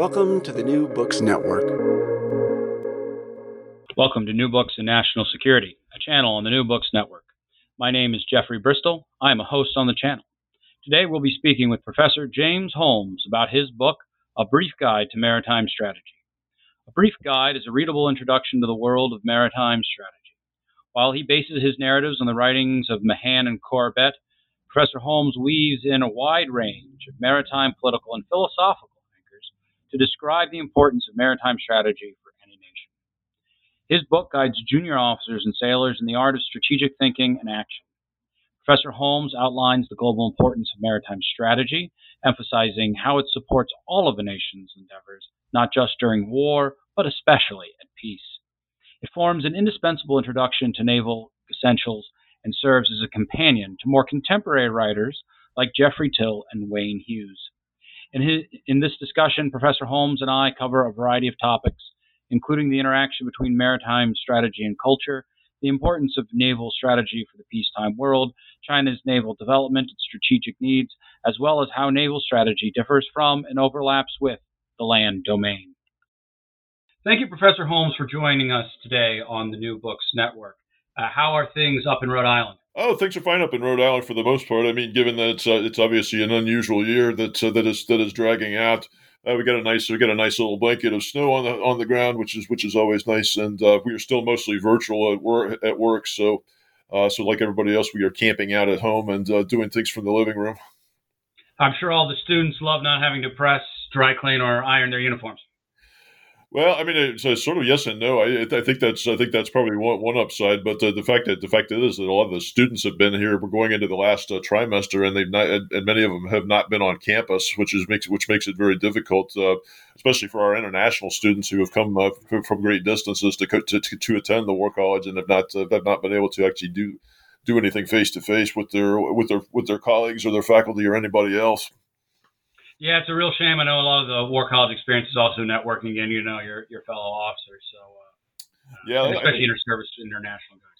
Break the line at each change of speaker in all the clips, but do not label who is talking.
Welcome to the New Books Network.
Welcome to New Books and National Security, a channel on the New Books Network. My name is Jeffrey Bristol. I am a host on the channel. Today we'll be speaking with Professor James Holmes about his book, A Brief Guide to Maritime Strategy. A Brief Guide is a readable introduction to the world of maritime strategy. While he bases his narratives on the writings of Mahan and Corbett, Professor Holmes weaves in a wide range of maritime, political, and philosophical to describe the importance of maritime strategy for any nation. His book guides junior officers and sailors in the art of strategic thinking and action. Professor Holmes outlines the global importance of maritime strategy, emphasizing how it supports all of a nation's endeavors, not just during war, but especially at peace. It forms an indispensable introduction to naval essentials and serves as a companion to more contemporary writers like Geoffrey Till and Wayne Hughes. In, his, in this discussion, Professor Holmes and I cover a variety of topics, including the interaction between maritime strategy and culture, the importance of naval strategy for the peacetime world, China's naval development and strategic needs, as well as how naval strategy differs from and overlaps with the land domain. Thank you, Professor Holmes, for joining us today on the New Books Network. Uh, how are things up in Rhode Island?
Oh, things are fine up in Rhode Island for the most part. I mean, given that it's uh, it's obviously an unusual year that uh, that is that is dragging out. Uh, we got a nice we got a nice little blanket of snow on the on the ground, which is which is always nice. And uh, we are still mostly virtual at work at work. So, uh, so like everybody else, we are camping out at home and uh, doing things from the living room.
I'm sure all the students love not having to press, dry clean, or iron their uniforms.
Well, I mean, it's a sort of yes and no. I, I think that's I think that's probably one, one upside. But uh, the fact that the fact is that a lot of the students have been here. We're going into the last uh, trimester, and they've not, and many of them have not been on campus, which is makes which makes it very difficult, uh, especially for our international students who have come uh, from great distances to, to to attend the War College and have not uh, have not been able to actually do do anything face to face with their with their with their colleagues or their faculty or anybody else.
Yeah, it's a real shame. I know a lot of the War College experience is also networking, and you know your your fellow officers. So uh,
yeah,
especially inter-service international guys.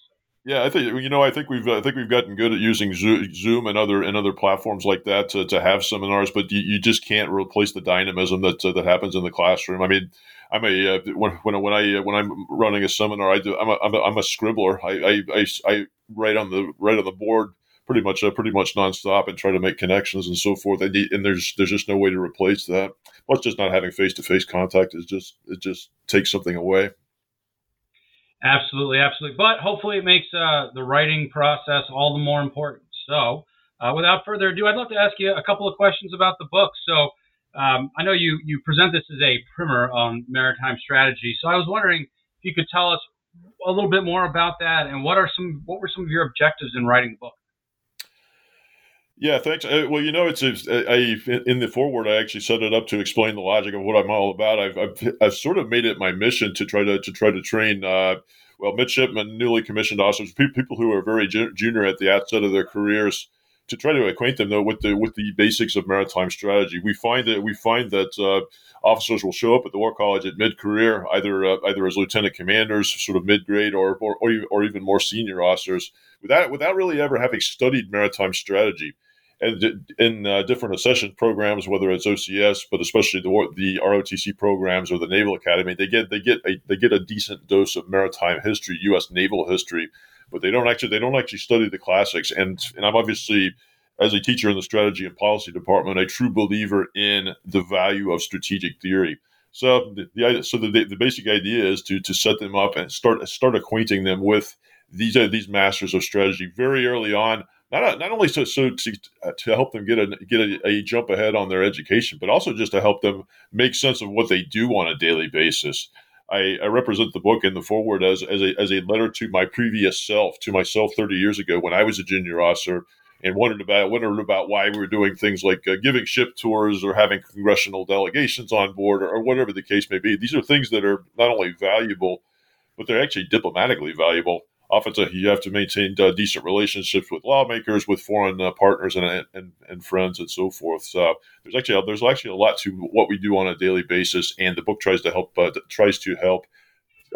Yeah, I think you know. I think we've I think we've gotten good at using Zoom and other and other platforms like that to, to have seminars, but you, you just can't replace the dynamism that uh, that happens in the classroom. I mean, I'm a uh, when when when I uh, when I'm running a seminar, I do I'm a, I'm a, I'm a scribbler. I, I, I, I write on the write on the board pretty much uh, pretty much nonstop and try to make connections and so forth. And, and there's there's just no way to replace that. Plus, just not having face to face contact is just it just takes something away.
Absolutely, absolutely. But hopefully, it makes uh, the writing process all the more important. So, uh, without further ado, I'd love to ask you a couple of questions about the book. So, um, I know you you present this as a primer on maritime strategy. So, I was wondering if you could tell us a little bit more about that and what are some what were some of your objectives in writing the book.
Yeah, thanks. Uh, well, you know, it's, I, in the foreword. I actually set it up to explain the logic of what I'm all about. I've, I've, I've sort of made it my mission to try to to try to train uh, well midshipmen, newly commissioned officers, people who are very junior at the outset of their careers to try to acquaint them though with the with the basics of maritime strategy. We find that we find that uh, officers will show up at the War College at mid career, either uh, either as lieutenant commanders, sort of mid grade, or, or or even more senior officers, without without really ever having studied maritime strategy. And in uh, different accession programs, whether it's OCS, but especially the the ROTC programs or the Naval Academy, they get they get a, they get a decent dose of maritime history, U.S. naval history but they don't actually they don't actually study the classics. And and I'm obviously as a teacher in the strategy and policy department, a true believer in the value of strategic theory. So the, the so the, the basic idea is to to set them up and start start acquainting them with these uh, these masters of strategy very early on. Not, not only so, so to, to help them get a get a, a jump ahead on their education, but also just to help them make sense of what they do on a daily basis. I, I, represent the book in the foreword as, as, a, as a letter to my previous self, to myself 30 years ago when I was a junior officer and wondered about wondered about why we were doing things like uh, giving ship tours or having congressional delegations on board or, or, whatever the case may be. These are things that are not only valuable, but they're actually diplomatically valuable often you have to maintain uh, decent relationships with lawmakers, with foreign uh, partners, and, and and friends, and so forth. So there's actually there's actually a lot to what we do on a daily basis, and the book tries to help uh, tries to help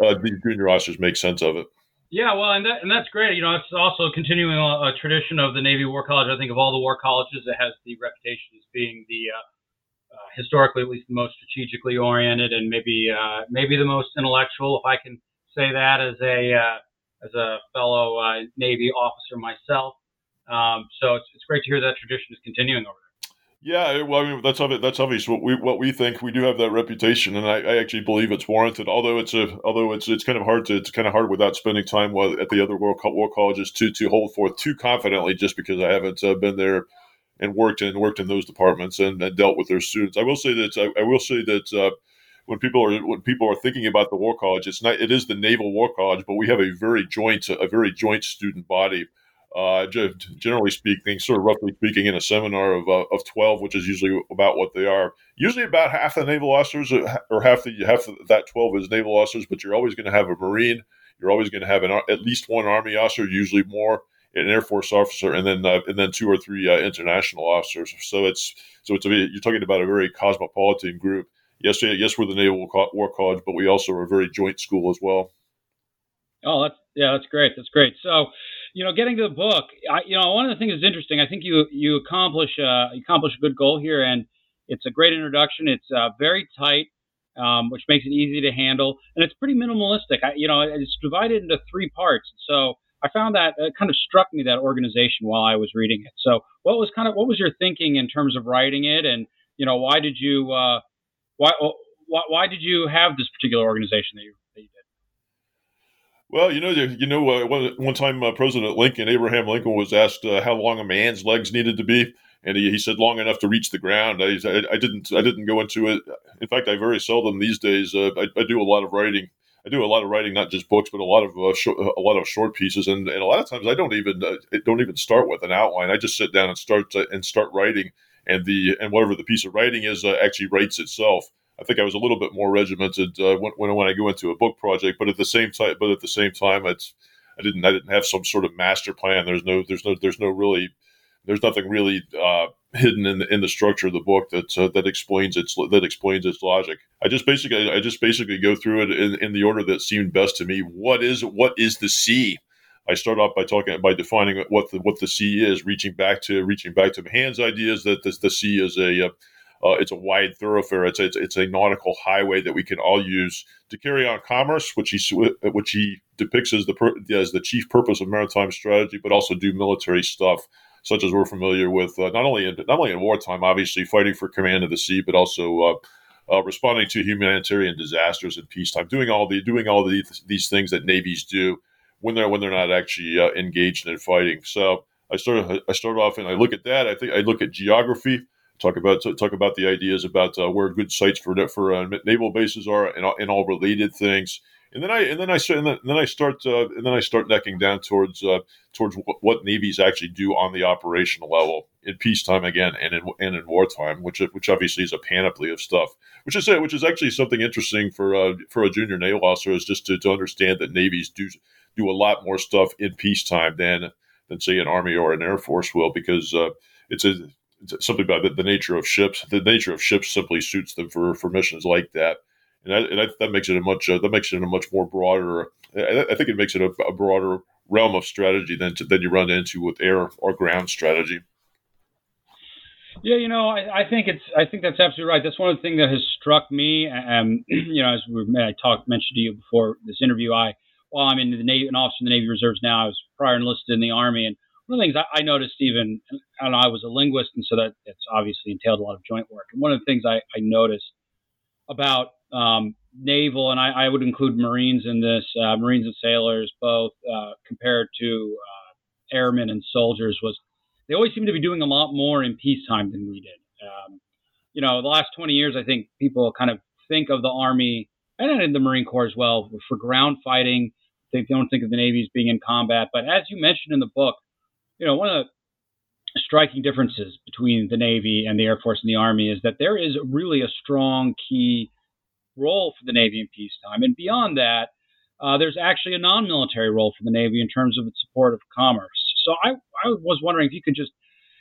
uh, the junior officers make sense of it.
Yeah, well, and that and that's great. You know, it's also continuing a, a, tradition of the Navy War College. I think of all the war colleges, it has the reputation as being the uh, uh, historically, at least, the most strategically oriented, and maybe maybe the most intellectual, if I can say that as a as a fellow uh, Navy officer myself. Um, so it's, it's great to hear that tradition is continuing over there.
Yeah, well, I mean, that's obvious. That's obvious. What we what we think we do have that reputation, and I, I actually believe it's warranted. Although it's a although it's it's kind of hard to it's kind of hard without spending time at the other war, war colleges to to hold forth too confidently, just because I haven't uh, been there and worked and worked in those departments and, and, dealt with their students. I will say that I, I will say that. Uh, when people are when people are thinking about the War College, it's not it is the Naval War College, but we have a very joint a very joint student body. Uh, generally speaking, sort of roughly speaking, in a seminar of, uh, of 12, which is usually about what they are. Usually about half the naval officers uh, or half the half of that 12 is naval officers, but you're always going to have a Marine. You're always going to have an, at least one Army officer, usually more, an Air Force officer, and then uh, and then two or three uh, international officers. So it's so it's a, you're talking about a very cosmopolitan group yes, yes, we're the Naval War College, but we also are a very joint school as well.
Oh, that's yeah, that's great. That's great. So, you know, getting to the book, I, you know, one of the things that's interesting. I think you you accomplish uh, you accomplish a good goal here, and it's a great introduction. It's uh, very tight, um, which makes it easy to handle, and it's pretty minimalistic. I, you know, it's divided into three parts. So I found that it kind of struck me that organization while I was reading it. So, what was kind of what was your thinking in terms of writing it, and you know, why did you uh, why, why, why did you have this particular organization that you, that you did?
Well, you know, you know, uh, one, one time uh, President Lincoln, Abraham Lincoln, was asked uh, how long a man's legs needed to be, and he, he said long enough to reach the ground. I, I, I, didn't I didn't go into it. In fact, I very seldom these days. Uh, I, I, do a lot of writing. I do a lot of writing, not just books, but a lot of uh, short, a lot of short pieces, and, and a lot of times I don't even uh, don't even start with an outline. I just sit down and start to, and start writing, and the and whatever the piece of writing is actually writes itself. I think I was a little bit more regimented uh, when, when I go into a book project, but at the same time, but at the same time, it's I didn't I didn't have some sort of master plan. There's no there's no there's no really there's nothing really uh, hidden in the in the structure of the book that uh, that explains its that explains its logic. I just basically I just basically go through it in, in the order that seemed best to me. What is what is the sea? I start off by talking by defining what the what the sea is, reaching back to reaching back to Mahan's ideas that the, the sea is a uh, uh, it's a wide thoroughfare. It's, it's it's a nautical highway that we can all use to carry on commerce, which he which he depicts as the as the chief purpose of maritime strategy, but also do military stuff such as we're familiar with uh, not only in not only in wartime, obviously fighting for command of the sea, but also uh, uh, responding to humanitarian disasters in peacetime, doing all the doing all the, these things that navies do when they're when they're not actually uh, engaged in fighting. So I started I started off and I look at that. I think I look at geography talk about talk about the ideas about uh, where good sites for for uh, naval bases are and, and all related things. And then I and then I start and then I start uh, and then I start necking down towards uh, towards what, what, navies actually do on the operational level in peacetime again and in and in wartime, which which obviously is a panoply of stuff. Which is which is actually something interesting for uh, for a junior naval officer is just to, to understand that navies do do a lot more stuff in peacetime than than say an army or an air force will because uh, it's a it's something about the, the, nature of ships. The nature of ships simply suits them for, for missions like that, and, that, and that makes it a much uh, that makes it a much more broader. I, I think it makes it a, a, broader realm of strategy than to, than you run into with air or ground strategy.
Yeah, you know, I, I, think it's I think that's absolutely right. That's one of the things that has struck me. Um, you know, as we I talked mentioned to you before this interview, I while I'm in the Navy, an officer in the Navy Reserves now, I was prior enlisted in the Army, and one of the things I, I noticed, even, and I was a linguist, and so that it's obviously entailed a lot of joint work. And one of the things I, I noticed about um, naval, and I, I, would include Marines in this, uh, Marines and sailors both, uh, compared to uh, airmen and soldiers, was they always seem to be doing a lot more in peacetime than we did. Um, you know, the last 20 years, I think people kind of think of the Army and in the Marine Corps as well for ground fighting. They don't think of the Navy as being in combat. But as you mentioned in the book, you know, one of the striking differences between the Navy and the Air Force and the Army is that there is really a strong key role for the Navy in peacetime. And beyond that, uh, there's actually a non military role for the Navy in terms of its support of commerce. So I, I was wondering if you could just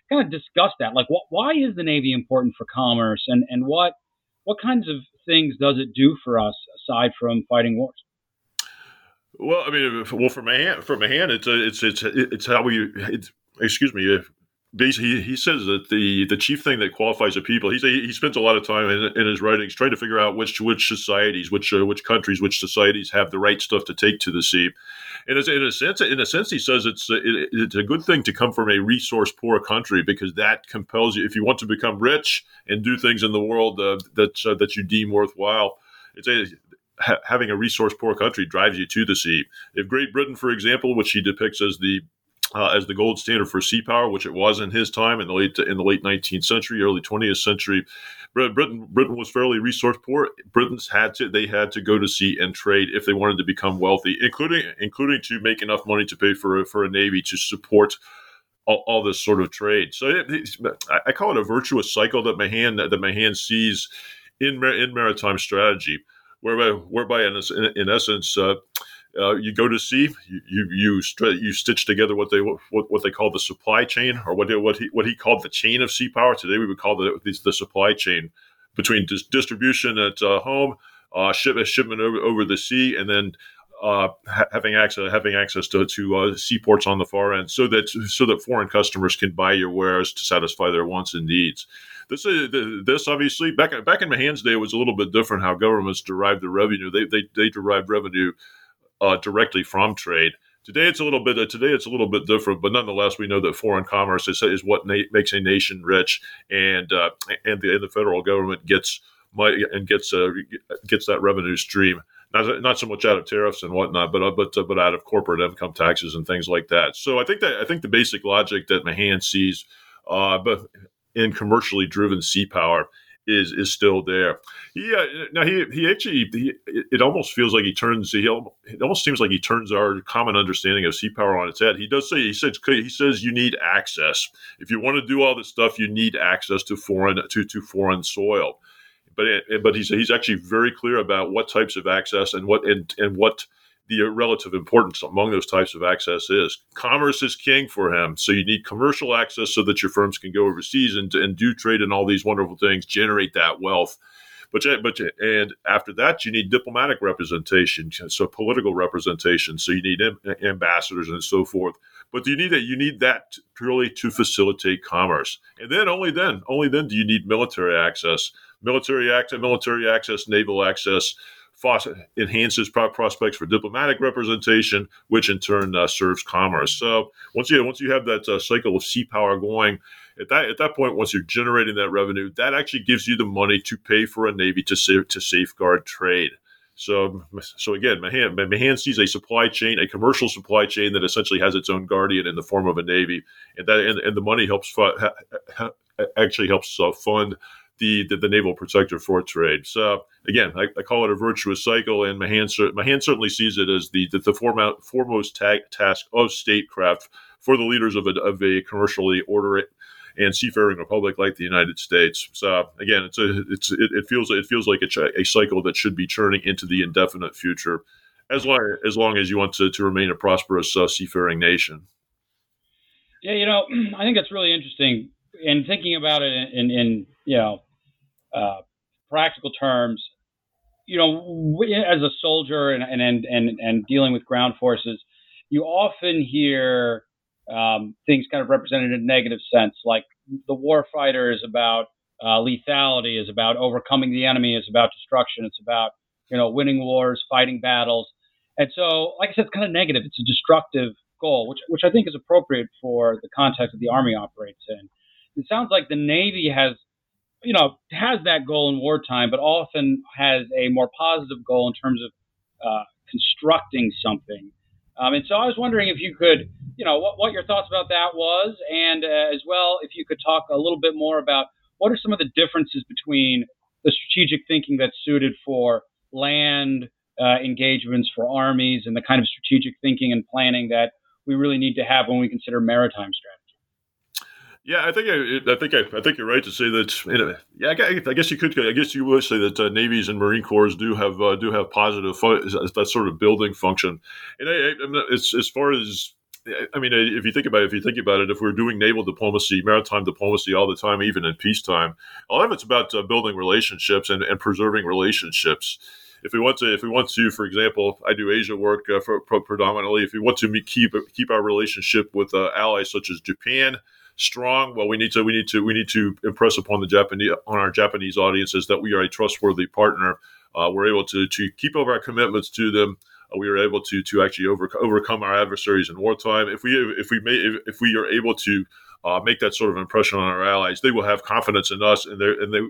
kind of discuss that. Like, what, why is the Navy important for commerce, and, and what what kinds of things does it do for us aside from fighting wars?
Well, I mean, well, from Mahan, from Mahan, it's a, it's it's it's how we. It's, excuse me. Basically, he says that the the chief thing that qualifies a people. He he spends a lot of time in, in his writings trying to figure out which which societies, which uh, which countries, which societies have the right stuff to take to the sea. And in a sense, in a sense, he says it's it, it's a good thing to come from a resource poor country because that compels you if you want to become rich and do things in the world uh, that uh, that you deem worthwhile. It's a ha- having a resource poor country drives you to the sea. If Great Britain, for example, which he depicts as the uh, as the gold standard for sea power, which it was in his time in the late in the late 19th century, early 20th century, Britain Britain was fairly resource poor. Britain's had to they had to go to sea and trade if they wanted to become wealthy, including including to make enough money to pay for a, for a navy to support all, all this sort of trade. So it, I call it a virtuous cycle that Mahan that Mahan sees in in maritime strategy whereby, whereby in, in essence, uh, uh, you go to sea, you you you, you, stitch together what they what, what they call the supply chain, or what what he what he called the chain of sea power. Today we would call the the, the supply chain between dis- distribution at uh, home, uh, shipment shipment over, over the sea, and then uh, ha- having access having access to, to uh, seaports on the far end, so that so that foreign customers can buy your wares to satisfy their wants and needs. This is this obviously back back in Mahan's day it was a little bit different. How governments derived their revenue, they they, they derived revenue uh, directly from trade. Today it's a little bit. Uh, today it's a little bit different, but nonetheless, we know that foreign commerce is, is what na- makes a nation rich, and uh, and, the, and the federal government gets money and gets uh, gets that revenue stream. Not, not so much out of tariffs and whatnot, but uh, but uh, but out of corporate income taxes and things like that. So I think that I think the basic logic that Mahan sees, uh, but in commercially driven sea power is is still there. Yeah, uh, now he he actually he, it almost feels like he turns he it almost seems like he turns our common understanding of sea power on its head. He does say he says he says you need access if you want to do all this stuff. You need access to foreign to to foreign soil. But but he's he's actually very clear about what types of access and what and and what the relative importance among those types of access is. Commerce is king for him. So you need commercial access so that your firms can go overseas and, and do trade and all these wonderful things, generate that wealth. But, but and after that, you need diplomatic representation, so political representation. So you need ambassadors and so forth. But you need that. You need that purely to facilitate commerce, and then only then, only then do you need military access, military access, military access, naval access, enhances prospects for diplomatic representation, which in turn uh, serves commerce. So once you once you have that uh, cycle of sea power going, at that at that point, once you're generating that revenue, that actually gives you the money to pay for a navy to sa- to safeguard trade. So, so again, Mahan, Mahan sees a supply chain, a commercial supply chain that essentially has its own guardian in the form of a navy, and that and, and the money helps fu- actually helps uh, fund the, the, the naval protector for trade. So again, I, I, call it a virtuous cycle, and Mahan, Mahan certainly sees it as the the, the foremost task of statecraft for the leaders of a, of a commercially orderly and seafaring republic like the United States. So again, it's a it's it, it feels it feels like a, a, cycle that should be churning into the indefinite future, as long as long as you want to, to remain a prosperous uh, seafaring nation.
Yeah, you know, I think that's really interesting. And thinking about it in, in you know, uh, practical terms, you know, as a soldier and, and, and, and dealing with ground forces, you often hear um, things kind of represented in a negative sense, like the warfighter is about uh, lethality, is about overcoming the enemy, is about destruction, it's about you know winning wars, fighting battles, and so like I said, it's kind of negative. It's a destructive goal, which which I think is appropriate for the context that the Army operates in. It sounds like the Navy has you know, has that goal in wartime, but often has a more positive goal in terms of uh, constructing something. Um, and so I was wondering if you could, you know, what, what your thoughts about that was, and uh, as well, if you could talk a little bit more about what are some of the differences between the strategic thinking that's suited for land uh, engagements for armies and the kind of strategic thinking and planning that we really need to have when we consider maritime strategy.
Yeah, I think I, I think I, I, think you're right to say that. You know, yeah, I guess you could. I guess you would say that uh, navies and marine corps do have uh, do have positive that sort of building function. And I, it's as far as I mean, if you think about it, if you think about it, if we're doing naval diplomacy, maritime diplomacy all the time, even in peacetime, a lot of it's about uh, building relationships and, and preserving relationships if we want to, if we want to, for example, I do Asia work uh, for, for predominantly. If we want to keep keep our relationship with uh, allies such as Japan, strong. Well, we need to we need to we need to impress upon the Japanese on our Japanese audiences that we are a trustworthy partner. Uh, we're able to to keep up our commitments to them. Uh, we are able to to actually over, overcome our adversaries in wartime. If we if we may if, if we are able to uh, make that sort of impression on our allies, they will have confidence in us, and, they and they,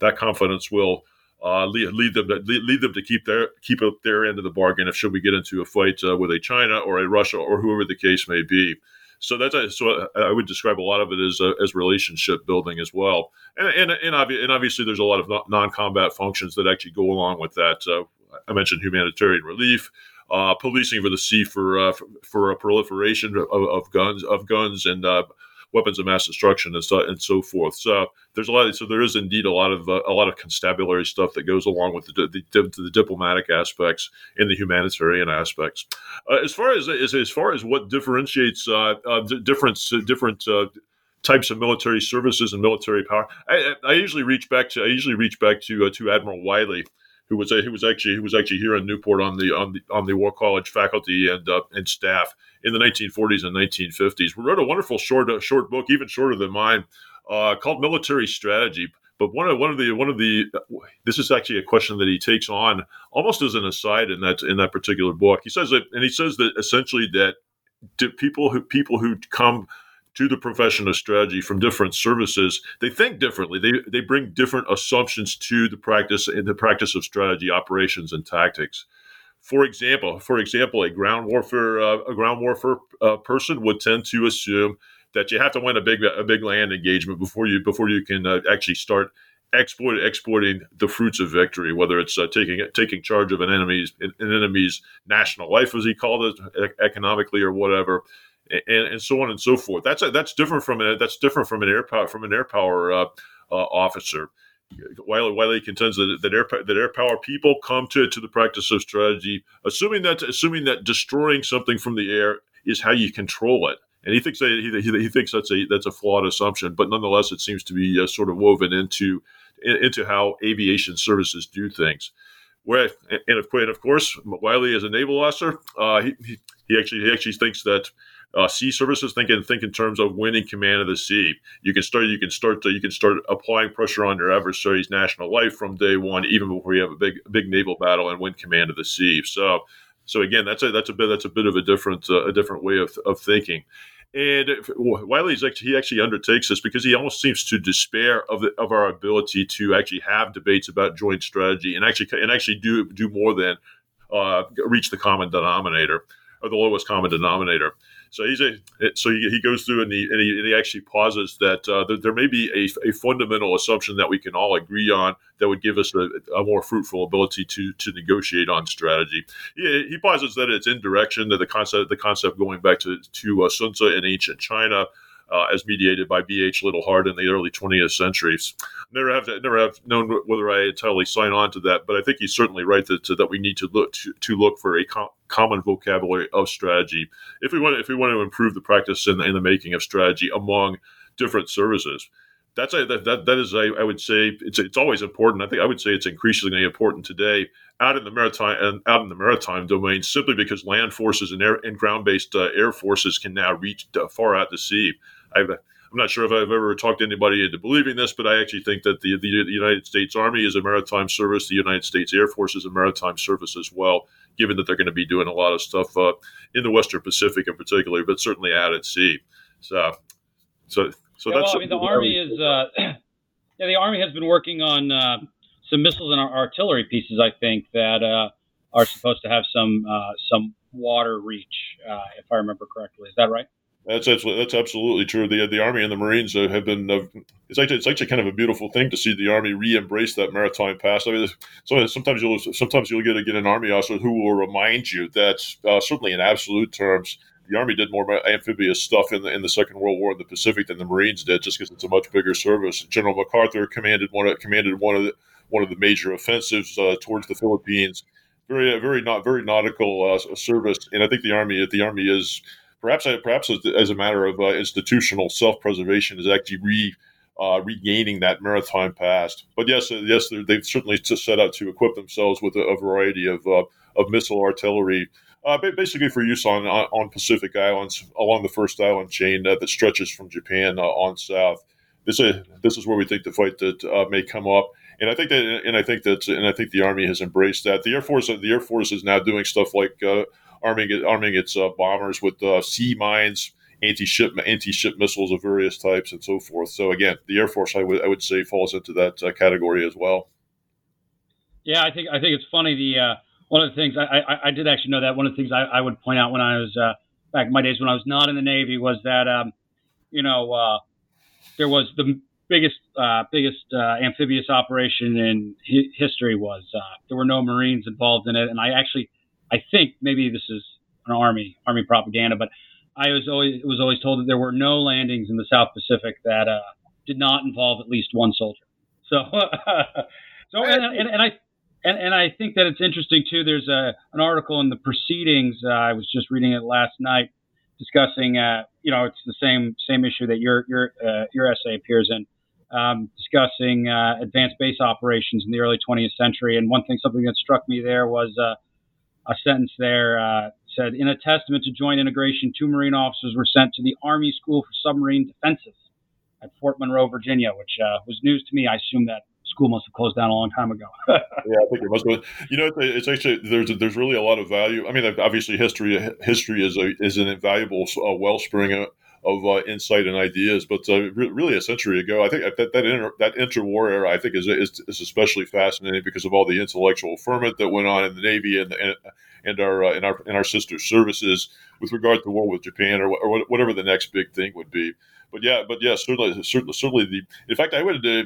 that confidence will uh, lead, lead, them to lead, lead, them to keep their keep up their end of the bargain if should we get into a fight uh, with a China or a Russia or whoever the case may be. So that's so I would describe a lot of it as uh, as relationship building as well, and and and, obvi- and, obviously there's a lot of non combat functions that actually go along with that. Uh, I mentioned humanitarian relief, uh, policing for the sea for uh, for, for, a proliferation of, of, guns of guns and uh, weapons of mass destruction and so and so forth. So there's a lot. Of, so there is indeed a lot of uh, a lot of constabulary stuff that goes along with the, the, the diplomatic aspects and the humanitarian aspects. Uh, as far as, as as far as what differentiates uh, uh different different uh, types of military services and military power, I, I, usually reach back to I usually reach back to uh, to Admiral Wylie who was who was actually who was actually here in Newport on the on the on the War College faculty and uh, and staff in the 1940s and 1950s. We wrote a wonderful short uh, short book, even shorter than mine, uh, called Military Strategy. But one of one of the one of the this is actually a question that he takes on almost as an aside in that in that particular book. He says that, and he says that essentially that people who people who come to the profession of strategy from different services, they think differently. They, they bring different assumptions to the practice in the practice of strategy, operations, and tactics. For example, for example, a ground warfare uh, a ground warfare uh, person would tend to assume that you have to win a big a big land engagement before you before you can uh, actually start exploit, exploiting the fruits of victory, whether it's uh, taking taking charge of an enemy's an enemy's national life, as he called it, economically or whatever, and, and so on and so forth. That's a, that's different from a, that's different from an air power from an air power uh, uh, officer. Wylie, Wylie contends that, that air that air power people come to to the practice of strategy, assuming that assuming that destroying something from the air is how you control it. And he thinks that he, he, he thinks that's a that's a flawed assumption, but nonetheless, it seems to be uh, sort of woven into into how aviation services do things. Where and of, and of course, Wylie is a naval officer, uh, he, he actually he actually thinks that uh, sea services think in think in terms of winning command of the sea. You can start you can start to, you can start applying pressure on your adversary's national life from day one, even before you have a big big naval battle and win command of the sea. So so again, that's a that's a bit that's a bit of a different uh, a different way of, of thinking. And Wylie's actually, he actually undertakes this because he almost seems to despair of the, of our ability to actually have debates about joint strategy and actually and actually do do more than uh, reach the common denominator or the lowest common denominator. So he's a so he, he goes through and he, and he, and he actually pauses that uh, there, there, may be a, a, fundamental assumption that we can all agree on that would give us a, a more fruitful ability to to negotiate on strategy. He, he posits that it's indirection that the concept the concept going back to to uh, Sun Tzu in ancient China. Uh, as mediated by B.H. Liddell Hart in the early 20th century. Never have never have known whether I entirely sign on to that, but I think he's certainly right that, that we need to look to, to look for a com- common vocabulary of strategy if we want if we want to improve the practice in, in the making of strategy among different services that's a, that, that that is a, I would say it's it's always important. I think I would say it's increasingly important today out in the maritime and out in the maritime domain simply because land forces and air and ground based uh, air forces can now reach uh, far out to sea. I've, I'm not sure if I've ever talked to anybody into believing this, but I actually think that the, the, United States Army is a maritime service, the United States Air Force is a maritime service as well, given that they're going to be doing a lot of stuff uh, in the Western Pacific in particular, but certainly out at sea. So, so, so
yeah,
that's.
Well, I mean, the Army is. Uh, yeah, the Army has been working on uh, some missiles and artillery pieces. I think that uh, are supposed to have some uh, some water reach, uh, if I remember correctly. Is that right?
That's absolutely, that's absolutely true. The the Army and the Marines have been. Uh, it's actually it's actually kind of a beautiful thing to see the Army re-embrace that maritime past. I mean, so sometimes you'll sometimes you'll get a, get an Army officer who will remind you that uh, certainly in absolute terms, the Army did more amphibious stuff in the in the Second World War in the Pacific than the Marines did, just because it's a much bigger service. General MacArthur commanded one of, commanded one of the one of the major offensives uh, towards the Philippines. Very very not very nautical uh, service, and I think the Army the Army is perhaps perhaps as a matter of uh, institutional self preservation is actually re uh, regaining that maritime past. But yes, uh, yes, they've certainly set out to equip themselves with a, a variety of uh, of missile artillery. Uh, basically, for use on, on Pacific islands along the first island chain uh, that stretches from Japan on south. This is this is where we think the fight that may come up, and I think that and I think that and I think the Army has embraced that. The Air Force the Air Force is now doing stuff like arming arming its uh, bombers with uh, sea mines, anti-ship anti-ship missiles of various types, and so forth. So again, the Air Force, I would I would say, falls into that uh, category as well.
Yeah, I think I think it's funny. The uh, one of the things I, I, I, did actually know that one of the things I, I would point out when I was uh, back in my days when I was not in the Navy was that um, you know uh, there was the biggest biggest amphibious operation in hi- history was there were no Marines involved in it, and I actually I think maybe this is an army army propaganda, but I was always was always told that there were no landings in the South Pacific that uh, did not involve at least one soldier. So, so and, and, and, I and, and I think that it's interesting too. There's a an article in the proceedings. Uh, I was just reading it last night, discussing. Uh, you know, it's the same same issue that your your uh, your essay appears in. Um, discussing uh, advanced base operations in the early 20th century, and one thing, something that struck me there was uh, a sentence there uh, said, in a testament to joint integration, two Marine officers were sent to the Army School for Submarine Defenses at Fort Monroe, Virginia, which uh, was news to me. I assume that school must have closed down a long time ago.
yeah, I think it must have. You know, it's actually there's there's really a lot of value. I mean, obviously, history history is a is an invaluable uh, wellspring of, uh, insight and ideas. But uh, re- really, a century ago, I think that that, inter, that interwar era, I think, is, is, is especially fascinating because of all the intellectual ferment that went on in the Navy and and, and our uh, in our in our sister services with regard to war with Japan or, or whatever the next big thing would be. But yeah, but yeah, certainly, certainly, certainly the. In fact, I would. Uh,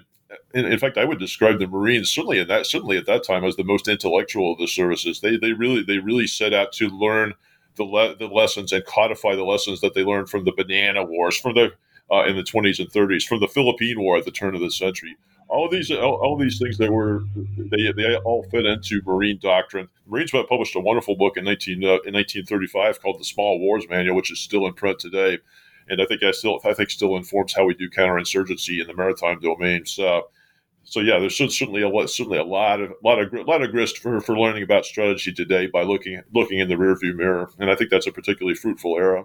in, in, fact, I would describe the Marines certainly at that certainly at that time as the most intellectual of the services. They they really they really set out to learn the, le- the lessons and codify the lessons that they learned from the banana wars, from the uh, in the 20s and 30s, from the Philippine War at the turn of the century. All these, all, all these things that were, they, they all fit into Marine doctrine. Marines published a wonderful book in 19 uh, in 1935 called the Small Wars Manual, which is still in print today, and I think I still I think still informs how we do counterinsurgency in the maritime domain. So so yeah, there's certainly a lot, certainly a lot of lot of lot of grist for, for learning about strategy today by looking looking in the rearview mirror, and I think that's a particularly fruitful era.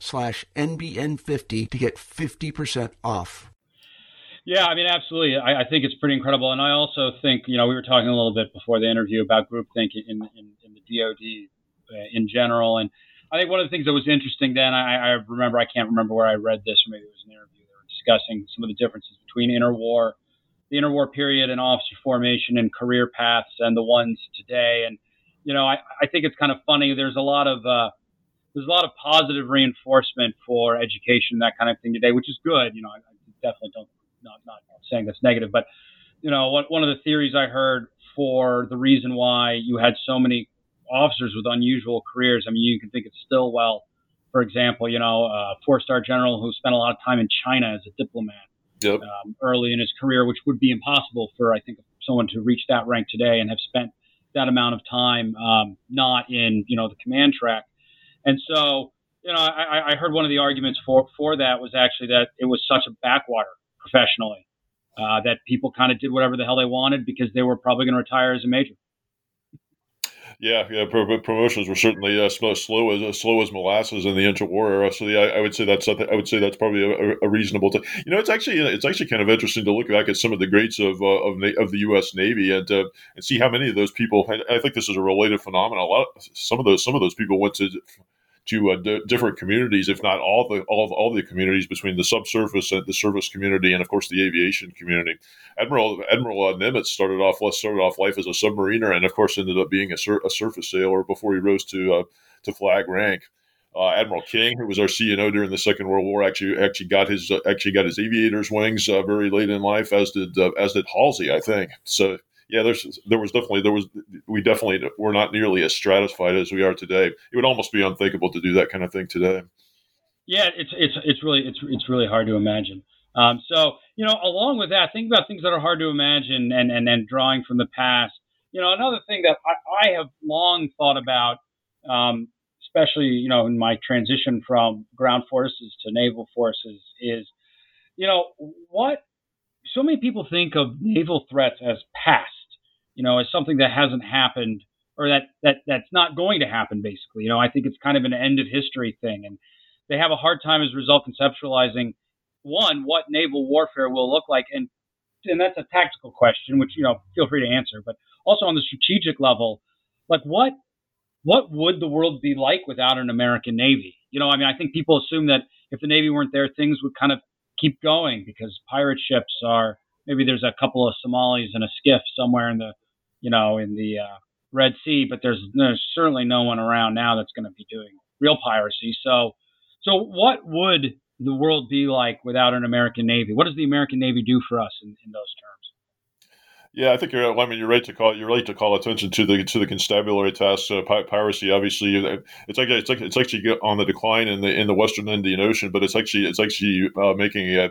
slash NBN50 to get 50% off.
Yeah, I mean, absolutely. I, I, think it's pretty incredible. And I also think, you know, we were talking a little bit before the interview about groupthink in, in, in the DoD uh, in general. And I think one of the things that was interesting then, I, I remember, I can't remember where I read this, or maybe it was an interview. They were discussing some of the differences between interwar, the interwar period and officer formation and career paths and the ones today. And, you know, I, I think it's kind of funny. There's a lot of, uh, there's a lot of positive reinforcement for education, that kind of thing today, which is good. You know, I, I definitely don't not not saying that's negative, but you know, one one of the theories I heard for the reason why you had so many officers with unusual careers. I mean, you can think of Stilwell, for example, you know, a four-star general who spent a lot of time in China as a diplomat
yep.
um, early in his career, which would be impossible for I think someone to reach that rank today and have spent that amount of time um, not in you know the command track. And so, you know, I, I heard one of the arguments for for that was actually that it was such a backwater professionally. Uh, that people kind of did whatever the hell they wanted because they were probably going to retire as a major.
Yeah, yeah. Pro- promotions were certainly uh, slow as uh, slow as molasses in the interwar era. So yeah, I, I would say that's I would say that's probably a, a reasonable. T- you know, it's actually it's actually kind of interesting to look back at some of the greats of uh, of, Na- of the U.S. Navy and uh, and see how many of those people. I, I, think this is a related phenomenon. A lot of, some of those some of those people went to to uh, d- different communities, if not all the all, all the communities between the subsurface and the service community, and of course the aviation community. Admiral Admiral uh, Nimitz started off started off life as a submariner, and of course ended up being a, sur- a surface sailor before he rose to uh, to flag rank. Uh, Admiral King, who was our CNO during the Second World War, actually actually got his uh, actually got his aviator's wings uh, very late in life, as did uh, as did Halsey, I think. So yeah, there's there was definitely there was we definitely were not nearly as stratified as we are today. It would almost be unthinkable to do that kind of thing today.
Yeah, it's it's it's really it's it's really hard to imagine. Um, so you know, along with that, think about things that are hard to imagine and and and drawing from the past. You know, another thing that I, I have long thought about, um, especially you know in my transition from ground forces to naval forces, is you know what so many people think of naval threats as past you know, as something that hasn't happened or that, that that's not going to happen, basically. You know, I think it's kind of an end of history thing. And they have a hard time as a result conceptualizing, one, what naval warfare will look like. And, and that's a tactical question, which, you know, feel free to answer. But also on the strategic level, like what what would the world be like without an American Navy? You know, I mean, I think people assume that if the Navy weren't there, things would kind of keep going because pirate ships are maybe there's a couple of Somalis and a skiff somewhere in the you know, in the uh, Red Sea, but there's there's certainly no one around now that's going to be doing real piracy. So, so what would the world be like without an American Navy? What does the American Navy do for us in, in those terms?
Yeah, I think you're. I mean, you're right to call. You're right to call attention to the to the constabulary tasks. Uh, piracy, obviously, it's actually it's, actually on the decline in the in the Western Indian Ocean, but it's actually it's actually uh, making a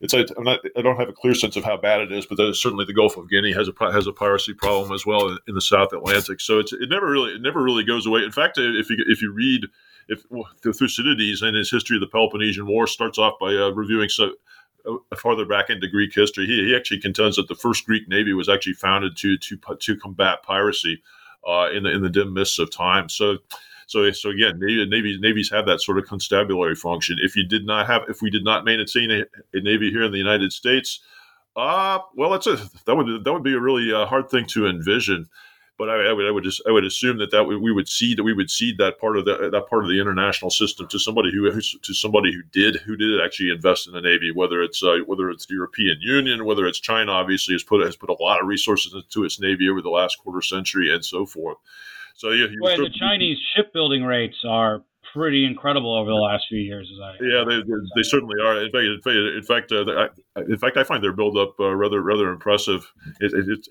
it's I'm not I don't have a clear sense of how bad it is, but certainly the Gulf of Guinea has a has a piracy problem as well in the South Atlantic. So it never really it never really goes away. In fact, if you if you read if Thucydides and his history of the Peloponnesian War starts off by uh, reviewing so uh, farther back into Greek history, he, he actually contends that the first Greek navy was actually founded to to to combat piracy uh, in the in the dim mists of time. So so, so again, Navy, navies navies have that sort of constabulary function. If you did not have, if we did not maintain a, a navy here in the United States, uh, well, that's a that would that would be a really uh, hard thing to envision. But I, I, would I would just I would assume that that we, would see that we would cede that part of the that part of the international system to somebody who to somebody who did who did actually invest in the navy, whether it's uh, whether it's the European Union, whether it's China, obviously has put has put a lot of resources into its navy over the last quarter century and so forth. So yeah,
well, the Chinese shipbuilding rates are pretty incredible over the last few years. As I
yeah, they, they, they certainly are. In fact, in fact, uh, I, in fact, I find their buildup uh, rather rather impressive. It, it,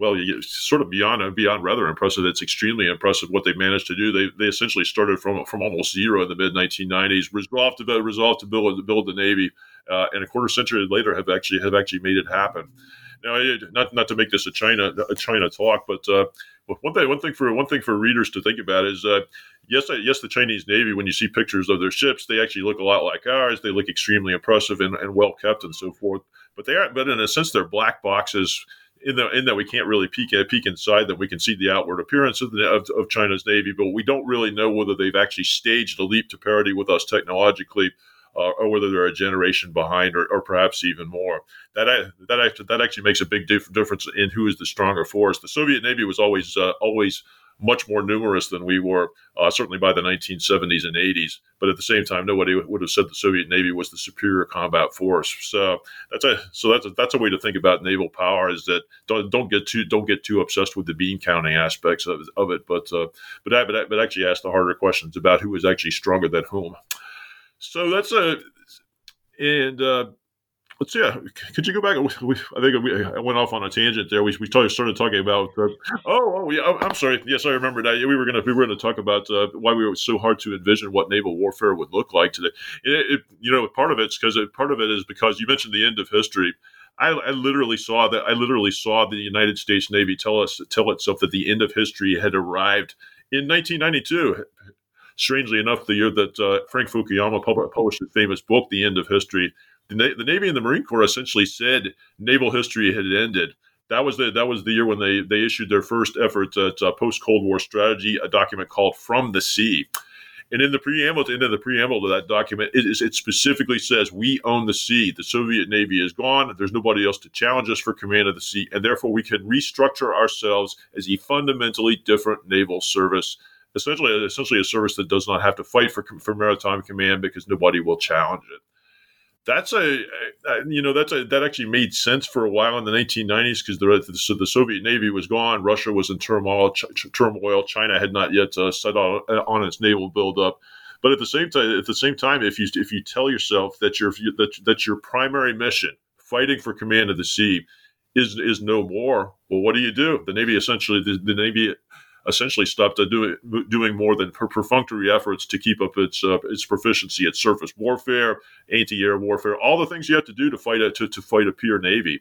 well, sort of beyond beyond rather impressive. It's extremely impressive what they managed to do. They, they essentially started from from almost zero in the mid 1990s, resolved to resolved to build to build the Navy, uh, and a quarter century later have actually have actually made it happen. Now, not not to make this a China a China talk, but uh, one thing one thing for one thing for readers to think about is uh, yes yes the Chinese Navy when you see pictures of their ships they actually look a lot like ours. They look extremely impressive and, and well kept and so forth. But they are but in a sense they're black boxes in, the, in that we can't really peek peek inside them. We can see the outward appearance of, the, of, of, China's navy, but we don't really know whether they've actually staged a leap to parity with us technologically, uh, or whether they're a generation behind, or, or perhaps even more. That that actually, that actually makes a big difference in who is the stronger force. The Soviet Navy was always uh, always much more numerous than we were, uh, certainly by the 1970s and 80s. But at the same time, nobody would have said the Soviet Navy was the superior combat force. So that's a so that's a, that's a way to think about naval power is that don't don't get too don't get too obsessed with the bean counting aspects of, of it, but uh, but but but actually ask the harder questions about who is actually stronger than whom. So that's a and uh, let's see. Could you go back? We, I think we, I went off on a tangent there. We, we started talking about. Uh, oh, oh, yeah. I'm sorry. Yes, I remember that. We were gonna we were gonna talk about uh, why we were so hard to envision what naval warfare would look like today. It, it, you know, part of it's because part of it is because you mentioned the end of history. I, I, literally saw that. I literally saw the United States Navy tell us tell itself that the end of history had arrived in 1992 strangely enough, the year that uh, Frank Fukuyama published his famous book, The End of History, the, Na- the Navy and the Marine Corps essentially said naval history had ended. That was the that was the year when they they issued their first effort at uh, post Cold War strategy, a document called From the Sea. And in the preamble, into the preamble to that document, it, it specifically says we own the sea. The Soviet Navy is gone. There's nobody else to challenge us for command of the sea, and therefore we can restructure ourselves as a fundamentally different naval service. Essentially, essentially a service that does not have to fight for, for maritime command because nobody will challenge it that's a, a, you know that's a that actually made sense for a while in the 1990s because the, the, the Soviet Navy was gone, Russia was in turmoil, ch- turmoil. China had not yet uh, set on, on its naval buildup. But at the same time, at the same time, if you if you tell yourself that your that that your primary mission, fighting for command of the sea, is is no more, well, what do you do? The Navy essentially the, the Navy essentially stopped doing doing more than perfunctory efforts to keep up its uh, its proficiency at surface warfare, anti-air warfare, all the things you have to do to fight a to, to fight a peer navy.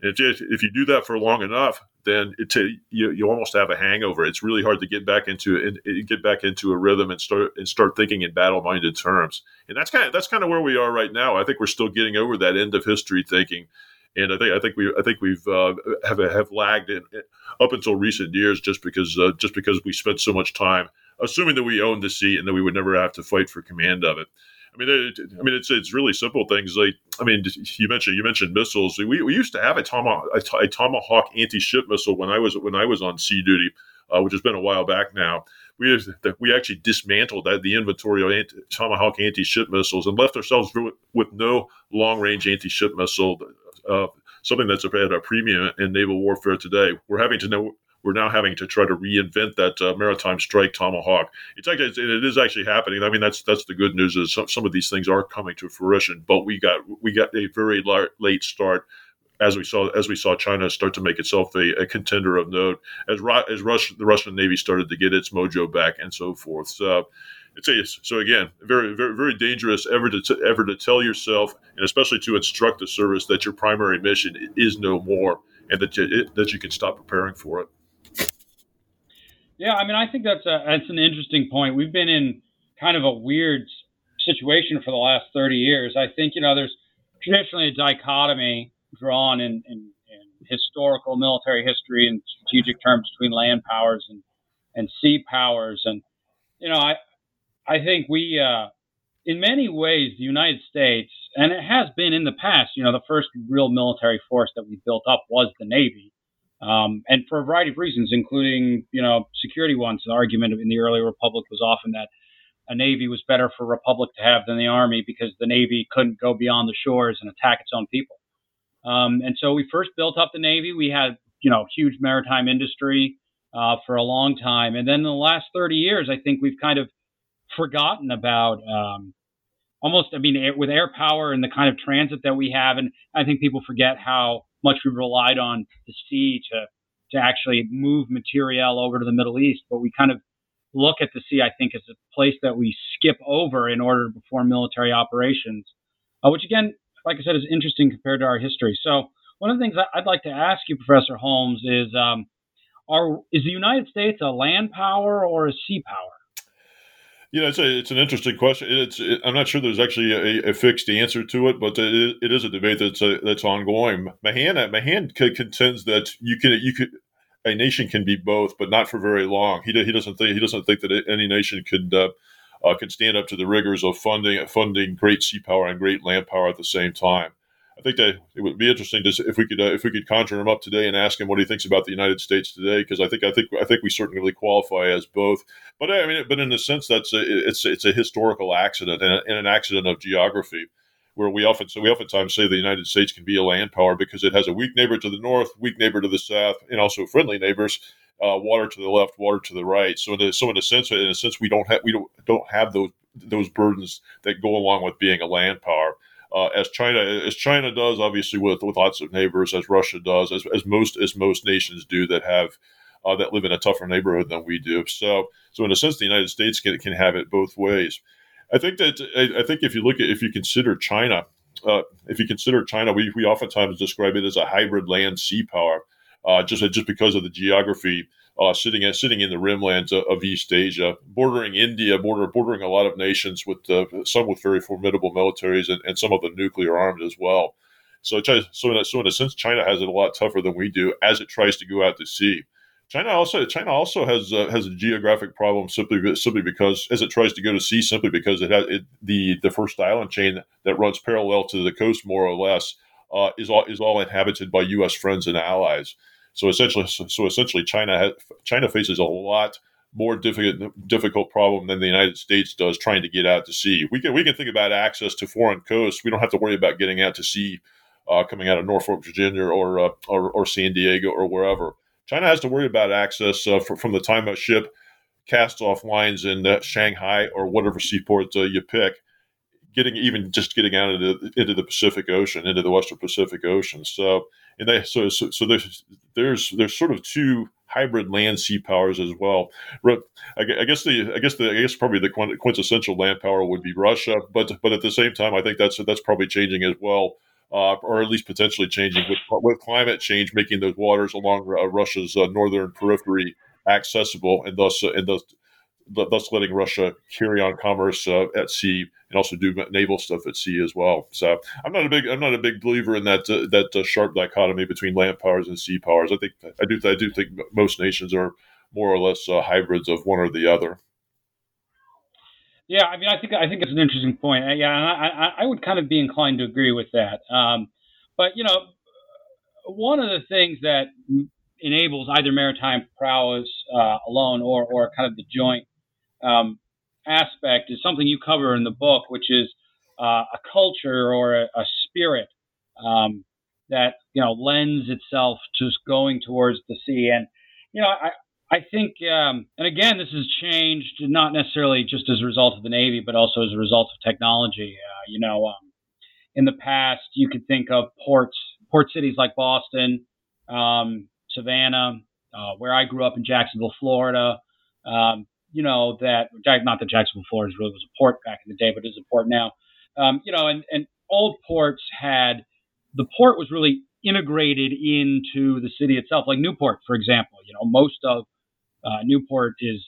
And if, if you do that for long enough, then it t- you, you almost have a hangover. It's really hard to get back into in, get back into a rhythm and start and start thinking in battle minded terms. And that's kind of that's kind of where we are right now. I think we're still getting over that end of history thinking and I think I think we I think we've uh, have have lagged in, up until recent years just because uh, just because we spent so much time assuming that we owned the sea and that we would never have to fight for command of it. I mean, it, I mean, it's it's really simple things like I mean, you mentioned you mentioned missiles. We, we used to have a tomahawk a tomahawk anti ship missile when I was when I was on sea duty, uh, which has been a while back now. We we actually dismantled that, the inventory of anti, tomahawk anti ship missiles and left ourselves with no long range anti ship missile uh, something that's at a premium in naval warfare today. We're having to know. We're now having to try to reinvent that uh, maritime strike tomahawk. It's actually it is actually happening. I mean, that's that's the good news is some, some of these things are coming to fruition. But we got we got a very late start as we saw as we saw China start to make itself a, a contender of note, as as Russia, the Russian Navy started to get its mojo back, and so forth. So it's a, so again, very, very, very dangerous ever to t- ever to tell yourself, and especially to instruct the service that your primary mission is no more, and that you, it, that you can stop preparing for it.
Yeah, I mean, I think that's a, that's an interesting point. We've been in kind of a weird situation for the last 30 years. I think you know there's traditionally a dichotomy drawn in, in, in historical military history and strategic terms between land powers and and sea powers, and you know, I I think we, uh, in many ways, the United States, and it has been in the past, you know, the first real military force that we built up was the Navy. Um, and for a variety of reasons, including, you know, security ones. The argument in the early republic was often that a Navy was better for a republic to have than the Army because the Navy couldn't go beyond the shores and attack its own people. Um, and so we first built up the Navy. We had, you know, huge maritime industry uh, for a long time. And then in the last 30 years, I think we've kind of forgotten about um, almost, I mean, with air power and the kind of transit that we have. And I think people forget how much we relied on the sea to, to actually move material over to the Middle East, but we kind of look at the sea, I think, as a place that we skip over in order to perform military operations, uh, which again, like I said, is interesting compared to our history. So one of the things I'd like to ask you, Professor Holmes, is um, are is the United States a land power or a sea power?
You know, it's a, it's an interesting question. It's it, I'm not sure there's actually a, a, fixed answer to it, but it, it is a debate that's a, that's ongoing. Mahan Mahan contends that you can you could a nation can be both, but not for very long. He, he doesn't think he doesn't think that any nation could uh, uh, could stand up to the rigors of funding funding great sea power and great land power at the same time. I think that it would be interesting to if we could uh, if we could conjure him up today and ask him what he thinks about the United States today, because I think I think I think we certainly qualify as both. But I mean, but in a sense, that's a, it's it's a historical accident and, an accident of geography where we often so we oftentimes say the United States can be a land power because it has a weak neighbor to the north, weak neighbor to the south, and also friendly neighbors, uh, water to the left, water to the right. So in a, so in a sense, in a sense, we don't have we don't don't have those those burdens that go along with being a land power. Uh, as China as China does, obviously with with lots of neighbors, as Russia does, as, as most as most nations do that have uh, that live in a tougher neighborhood than we do. So so in a sense, the United States can can have it both ways. I think that I, I, think if you look at if you consider China, uh, if you consider China, we, we oftentimes describe it as a hybrid land sea power, uh, just just because of the geography. Uh, sitting at, sitting in the rimlands of, of, East Asia, bordering India, border, bordering a lot of nations with uh, some with very formidable militaries and, and some of the nuclear armed as well. So, so in, a, so in a sense, China has it a lot tougher than we do as it tries to go out to sea. China also China also has uh, has a geographic problem simply simply because as it tries to go to sea simply because it has it, the the first island chain that runs parallel to the coast more or less uh, is all is all inhabited by U.S. friends and allies. So essentially, so essentially, China has, China faces a lot more difficult difficult problem than the United States does trying to get out to sea. We can we can think about access to foreign coasts. We don't have to worry about getting out to sea, uh, coming out of Norfolk, Virginia, or, uh, or or San Diego, or wherever. China has to worry about access uh, for, from the time a ship casts off lines in uh, Shanghai or whatever seaport uh, you pick, getting even just getting out into, into the Pacific Ocean, into the Western Pacific Ocean. So, and they so so, so there's there's there's sort of two hybrid land sea powers as well. I guess the I guess the I guess probably the quintessential land power would be Russia, but but at the same time, I think that's that's probably changing as well uh, or at least potentially changing with, with climate change, making those waters along uh, Russia's uh, northern periphery accessible, and thus uh, and thus thus letting Russia carry on commerce uh, at sea and also do naval stuff at sea as well. So I'm not a big I'm not a big believer in that uh, that uh, sharp dichotomy between land powers and sea powers. I think I do I do think most nations are more or less uh, hybrids of one or the other.
Yeah, I mean, I think I think it's an interesting point. Yeah, I, I, I would kind of be inclined to agree with that. Um, but you know, one of the things that enables either maritime prowess uh, alone or or kind of the joint um, aspect is something you cover in the book, which is uh, a culture or a, a spirit um, that you know lends itself to going towards the sea. And you know, I, I think, um, and again, this has changed not necessarily just as a result of the Navy, but also as a result of technology. Uh, you know, um, in the past, you could think of ports, port cities like Boston, um, Savannah, uh, where I grew up in Jacksonville, Florida. Um, you know that not that Jacksonville, Florida really was a port back in the day, but is a port now. Um, you know, and, and old ports had the port was really integrated into the city itself, like Newport, for example. You know, most of uh, Newport is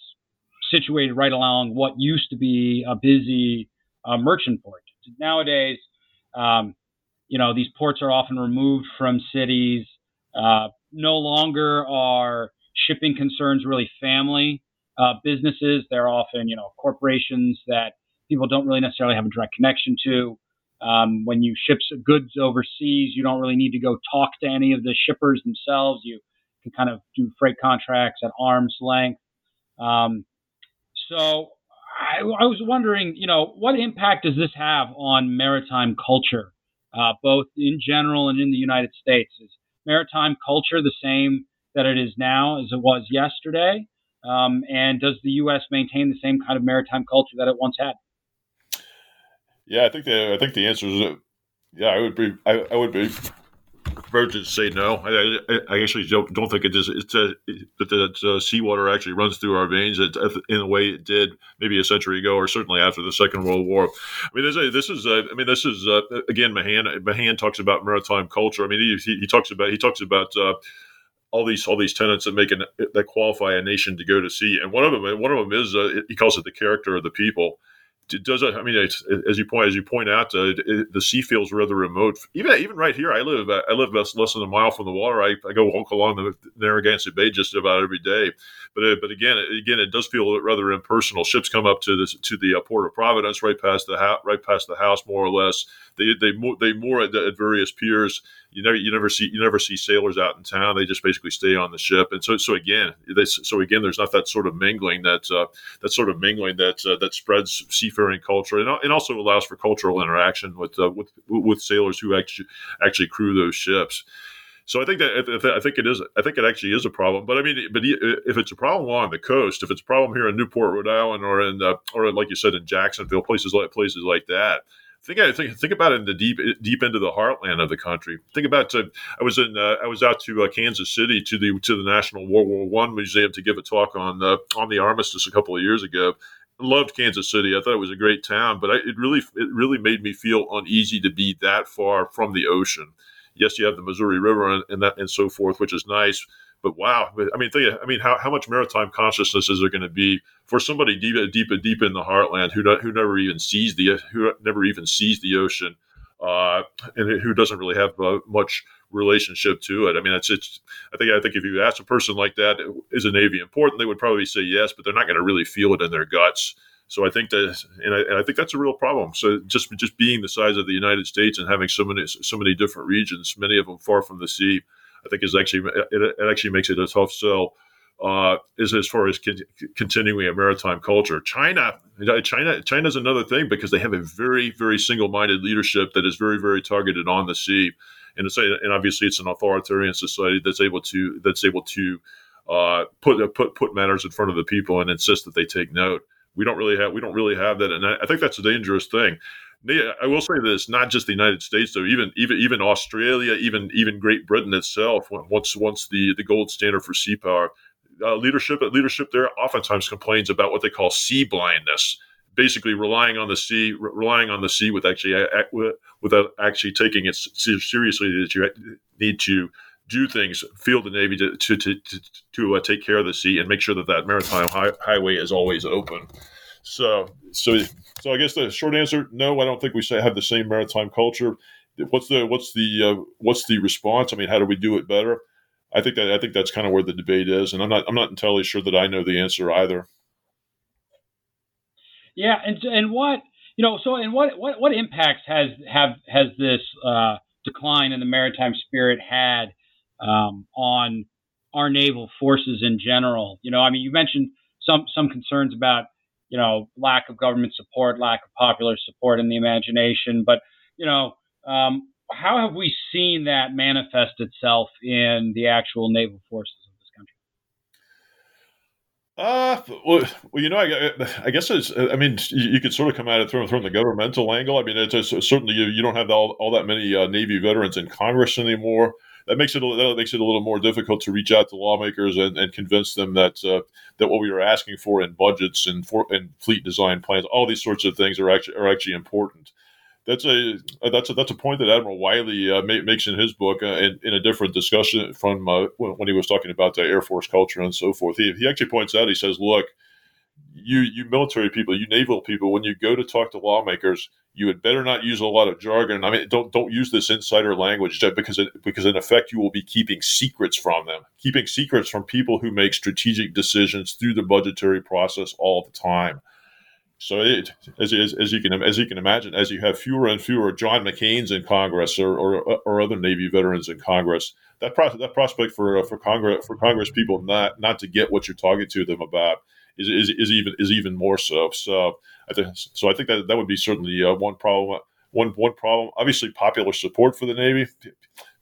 situated right along what used to be a busy uh, merchant port. Nowadays, um, you know, these ports are often removed from cities. Uh, no longer are shipping concerns really family uh, businesses. They're often, you know, corporations that people don't really necessarily have a direct connection to. Um, when you ship goods overseas, you don't really need to go talk to any of the shippers themselves. You can kind of do freight contracts at arm's length. Um, so I, I, was wondering, you know, what impact does this have on maritime culture, uh, both in general and in the United States? Is maritime culture the same that it is now as it was yesterday? Um, and does the U.S. maintain the same kind of maritime culture that it once had?
Yeah, I think the I think the answer is yeah. I would be I, I would be to say no. I, I, I actually don't, don't, think it is. It's a, that the seawater actually runs through our veins in a way it did maybe a century ago, or certainly after the Second World War. I mean, this, this is. Uh, I mean, this is uh, again. Mahan Mahan talks about maritime culture. I mean, he, he, he talks about he talks about. Uh, all these all these tenets that make an, that qualify a nation to go to sea, and one of them one of them is uh, he calls it the character of the people does it, I mean, as you point as you point out, uh, it, the sea feels rather remote. Even even right here, I live I live less, less than a mile from the water. I, I go walk along the Narragansett Bay just about every day. But uh, but again, again, it does feel rather impersonal. Ships come up to this to the uh, port of Providence, right past the house, right past the house, more or less. They they they moor at, at various piers you never you never see you never see sailors out in town. They just basically stay on the ship. And so so again, this, so again, there's not that sort of mingling that uh, that sort of mingling that uh, that spreads seafaring culture and, and also allows for cultural interaction with uh, with with sailors who actually actually crew those ships. So I think that I think it is. I think it actually is a problem. But I mean, but if it's a problem along the coast, if it's a problem here in Newport, Rhode Island, or in uh, or like you said in Jacksonville, places like places like that, think I think think about it in the deep deep into the heartland of the country. Think about uh, I was in uh, I was out to uh, Kansas City to the to the National World War One Museum to give a talk on uh, on the armistice a couple of years ago. loved Kansas City. I thought it was a great town, but I, it really it really made me feel uneasy to be that far from the ocean. Yes, you have the Missouri River and, and that and so forth, which is nice but wow, I mean, think, I mean, how, how much maritime consciousness is there going to be for somebody deep, deep, deep in the heartland who who never even sees the who never even sees the ocean, uh, and who doesn't really have uh, much relationship to it. I mean, it's it's. I think I think if you ask a person like that, is a Navy important? They would probably say yes, but they're not going to really feel it in their guts. So I think that, and I, and I, think that's a real problem. So just just being the size of the United States and having so many so many different regions, many of them far from the sea, I think is actually it, it actually makes it a tough sell. Uh, is as far as con- continuing a maritime culture. China, China, China is another thing because they have a very, very single-minded leadership that is very, very targeted on the sea, and it's and obviously it's an authoritarian society that's able to that's able to uh, put put put matters in front of the people and insist that they take note. We don't really have we don't really have that, and I, I think that's a dangerous thing. I will say this: not just the United States, though. Even even even Australia, even even Great Britain itself. Once once the the gold standard for sea power, uh, leadership leadership there oftentimes complains about what they call sea blindness. Basically, relying on the sea, re- relying on the sea with actually without actually taking it seriously that you need to do things, field the navy to to to, to, to uh, take care of the sea and make sure that that maritime hi- highway is always open. So so so I guess the short answer, no, I don't think we say have the same maritime culture. What's the what's the uh, what's the response? I mean, how do we do it better? I think that I think that's kind of where the debate is, and I'm not I'm not entirely sure that I know the answer either.
Yeah, and and what you know, so and what what what impacts has have has this uh, decline in the maritime spirit had um, on our naval forces in general? You know, I mean, you mentioned some some concerns about you know, lack of government support, lack of popular support in the imagination. But, you know, um, how have we seen that manifest itself in the actual naval forces of this
country? Uh, well, well you know, I, I, guess it's, I mean, you, could sort of come at it from, from the governmental angle. I mean, it's, it's certainly you, you don't have all, all that many uh, Navy veterans in Congress anymore that makes it that makes it a little more difficult to reach out to lawmakers and, and convince them that uh, that what we are asking for in budgets and for and fleet design plans, all these sorts of things are actually are actually important. That's a that's a that's a point that Admiral Wylie uh, makes in his book uh, in, in, a different discussion from uh, when he was talking about the Air Force culture and so forth. He, he actually points out he says, look you you military people, you naval people, when you go to talk to lawmakers, you had better not use a lot of jargon. I mean, don't don't use this insider language because it, because in effect you will be keeping secrets from them, keeping secrets from people who make strategic decisions through the budgetary process all the time. So, it, as, as, as, you can as you can imagine, as you have fewer and fewer John McCain's in Congress or, or, or other Navy veterans in Congress, that pro- that prospect for for Congress for Congress people not not to get what you're talking to them about is, is, is even is even more so. So I think so. I think that that would be certainly uh, one problem. One one problem. Obviously, popular support for the Navy.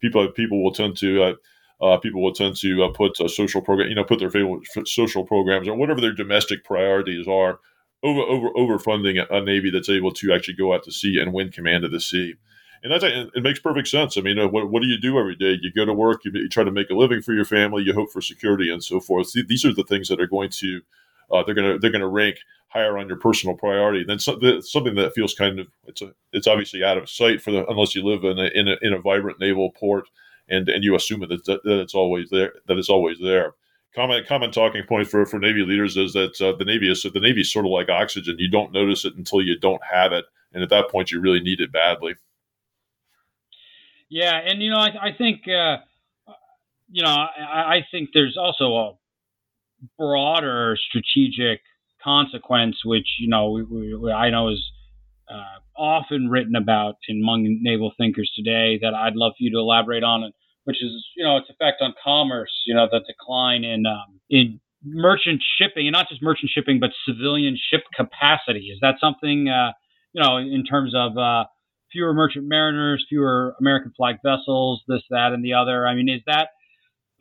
People people will tend to. Uh, uh, people will tend to uh, put a social program, you know, put their favorite social programs or whatever their domestic priorities are over over over funding a, a, navy that's able to actually go out to sea and win command of the sea. and that's it makes perfect sense. I mean, uh, what, what do you do every day? You go to work, you, you, try to make a living for your family, you hope for security and so forth. These are the things that are going to uh, they're to they're to rank higher on your personal priority than something that feels kind of it's a, it's obviously out of sight for the unless you live in a, in a, in a vibrant naval port and and you assume that, that it's always there that it's always there. Common common talking point for, for Navy leaders is that uh, the Navy is the Navy is sort of like oxygen. You don't notice it until you don't have it, and at that point, you really need it badly.
Yeah, and you know, I, I think uh, you know, I, I think there's also a broader strategic consequence, which you know, we, we, I know is uh, often written about among naval thinkers today that I'd love for you to elaborate on, which is you know its effect on commerce. You know, the decline in um, in merchant shipping, and not just merchant shipping, but civilian ship capacity. Is that something uh, you know in terms of uh, fewer merchant mariners, fewer American flag vessels, this, that, and the other. I mean, is that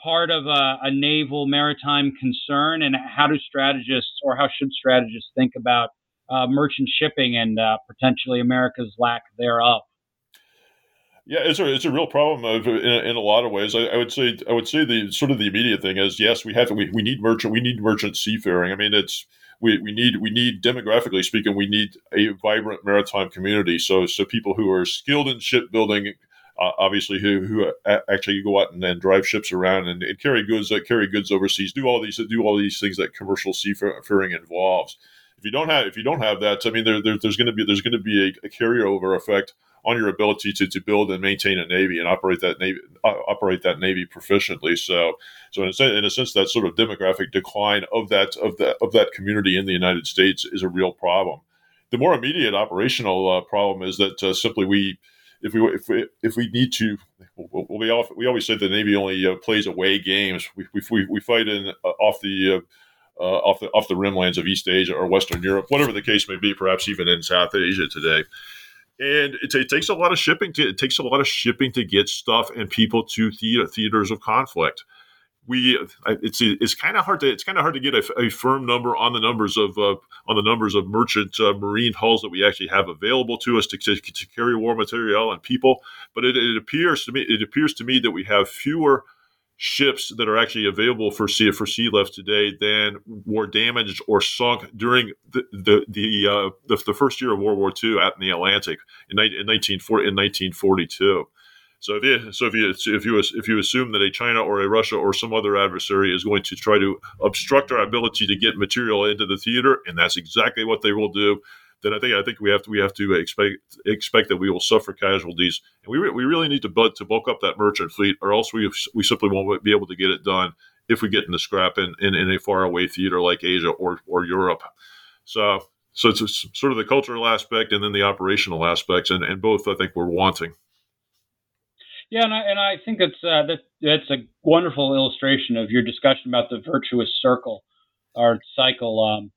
part of a, a, naval maritime concern? And how do strategists or how should strategists think about uh, merchant shipping and uh, potentially America's lack thereof?
Yeah, it's a it's a real problem of, in, in, a lot of ways. I, I, would say I would say the sort of the immediate thing is yes, we have to, we, we need merchant we need merchant seafaring. I mean, it's we, we need we need demographically speaking we need a vibrant maritime community so so people who are skilled in shipbuilding obviously who who actually go out and, and drive ships around and, and carry goods uh, carry goods overseas do all these do all these things that commercial seafaring involves if you don't have if you don't have that I mean there, there there's going to be there's going to be a, a carryover effect on your ability to, to build and maintain a navy and operate that navy uh, operate that navy proficiently. So, so in a, sense, in a sense, that sort of demographic decline of that of that of that community in the United States is a real problem. The more immediate operational uh, problem is that uh, simply we. If we if we if we need to, we we always say the Navy only uh, plays away games. We, we, we fight in uh, off the uh, off the off the rimlands of East Asia or Western Europe, whatever the case may be, perhaps even in South Asia today and it, it, takes a lot of shipping to it takes a lot of shipping to get stuff and people to theater, theaters of conflict we it's it's kind of hard to it's kind of hard to get a, a, firm number on the numbers of uh, on the numbers of merchant uh, marine hulls that we actually have available to us to, to, to carry war material and people but it, it appears to me it appears to me that we have fewer ships that are actually available for sea for sea left today than were damaged or sunk during the the the, uh, the, the, first year of World War II out in the Atlantic in, in 1940 in 1942. So if you so if you if you if you assume that a China or a Russia or some other adversary is going to try to obstruct our ability to get material into the theater, and that's exactly what they will do, then I think I think we have to we have to expect expect that we will suffer casualties, and we, re- we really need to bud, to bulk up that merchant fleet, or else we we simply won't be able to get it done if we get in the scrap in, in, in a faraway theater like Asia or or Europe. So so it's sort of the cultural aspect and then the operational aspects, and, and both I think we're wanting.
Yeah, and I, and I think it's uh, that that's a wonderful illustration of your discussion about the virtuous circle or cycle. Um,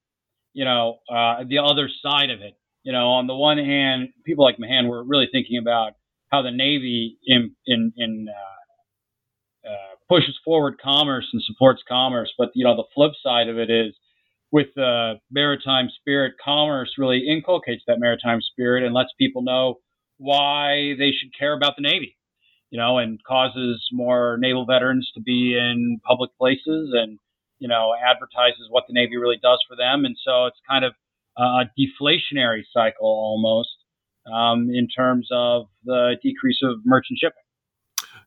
you know, uh, the other side of it. You know, on the one hand, people like Mahan were really thinking about how the Navy in in, in uh, uh, pushes forward commerce and supports commerce, but you know, the flip side of it is with the maritime spirit, commerce really inculcates that maritime spirit and lets people know why they should care about the Navy. You know, and causes more naval veterans to be in public places and you know, advertises what the Navy really does for them. And so it's kind of a deflationary cycle almost um, in terms of the decrease of merchant shipping.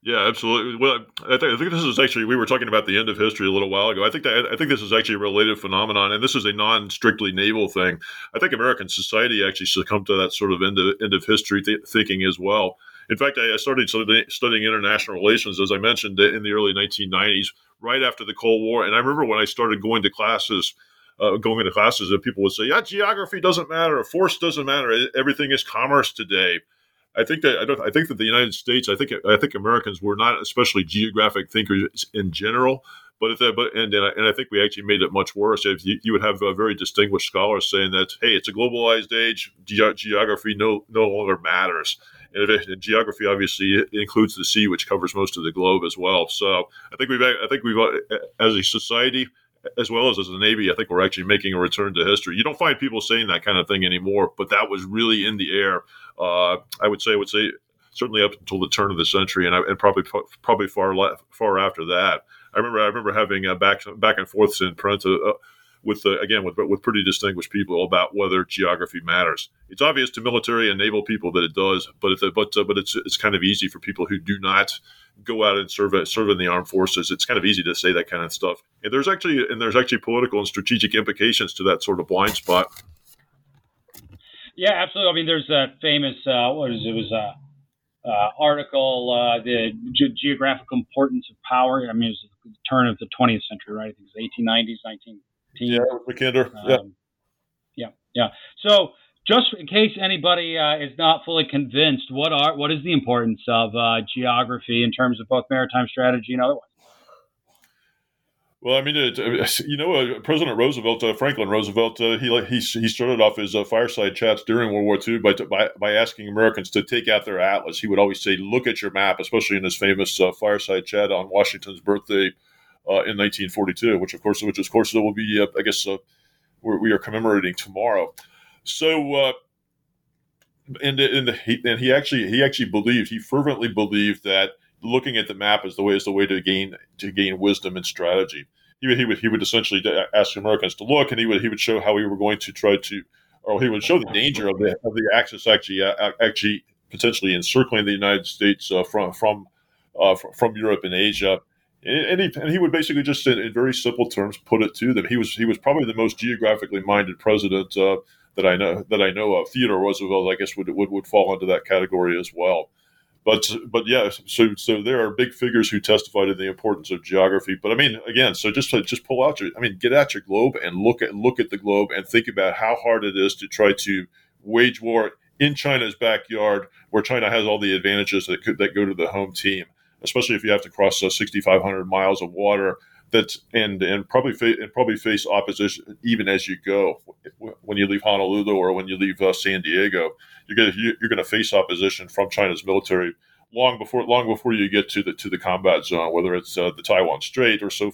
Yeah, absolutely. Well, I think, I think this is actually we were talking about the end of history a little while ago. I think that I think this is actually a related phenomenon, and this is a non-strictly naval thing. I think American society actually succumbed to that sort of end of, end of history th- thinking as well. In fact, I started studying international relations, as I mentioned, in the early 1990s, right after the Cold War. And I remember when I started going to classes, uh, going into classes, and people would say, "Yeah, geography doesn't matter, force doesn't matter. Everything is commerce today." I think that I, don't, I think that the United States, I think I think Americans were not especially geographic thinkers in general. But if that, but and and I, and I, think we actually made it much worse. If you, you would have a very distinguished scholars saying that, hey, it's a globalized age, ge- geography no no longer matters. And, geography obviously includes the sea, which covers most of the globe as well. So I think we've I think we've as a society as well as as a navy, I think we're actually making a return to history. You don't find people saying that kind of thing anymore, but that was really in the air. Uh, I would say, I would say certainly up until the turn of the century, and, I, and probably probably far far after that. I remember I remember having uh, back back and forths in print uh, uh, with uh, again with with pretty distinguished people about whether geography matters. It's obvious to military and naval people that it does, but it, but uh, but it's it's kind of easy for people who do not go out and serve serve in the armed forces. It's kind of easy to say that kind of stuff. And there's actually and there's actually political and strategic implications to that sort of blind spot.
Yeah, absolutely. I mean, there's that famous uh, what is it, it was a uh, uh, article, uh, the ge- geographical importance of power. I mean, it was the turn of the 20th century, right? I think it was 1890s, 19.
Yeah, Mackinder. Um, yeah.
yeah, yeah. So, just in case anybody uh, is not fully convinced, what are what is the importance of uh, geography in terms of both maritime strategy and otherwise?
Well, I mean, it, you know, uh, President Roosevelt, uh, Franklin Roosevelt, uh, he he he started off his uh, fireside chats during World War II by, by by asking Americans to take out their atlas. He would always say, "Look at your map," especially in his famous uh, fireside chat on Washington's birthday in 1942, which of course, which of course will be, I guess, we are commemorating tomorrow. So, and and, he, and he actually he actually believed he fervently believed that looking at the map as the way is the way to gain to gain wisdom and strategy. He would, he would he would essentially ask Americans to look, and he would he would show how we were going to try to, or he would show the danger of the of the axis actually uh, actually potentially encircling the United States uh, from from uh, from Europe and Asia. And he, and he would basically just, in, in, very simple terms, put it to them. He was he was probably the most geographically minded president uh, that I know that I know of. Theodore Roosevelt, I guess, would would, would fall into that category as well. But but yeah, so so there are big figures who testify to the importance of geography. But I mean, again, so just just pull out your, I mean, get out your globe and look at look at the globe and think about how hard it is to try to wage war in China's backyard, where China has all the advantages that could that go to the home team, especially if you have to cross uh, 6,500 miles of water that and and probably fa- and probably face opposition even as you go when you leave Honolulu or when you leave uh, San Diego. You're gonna you're gonna face opposition from China's military long before long before you get to the to the combat zone, whether it's uh, the Taiwan Strait or so.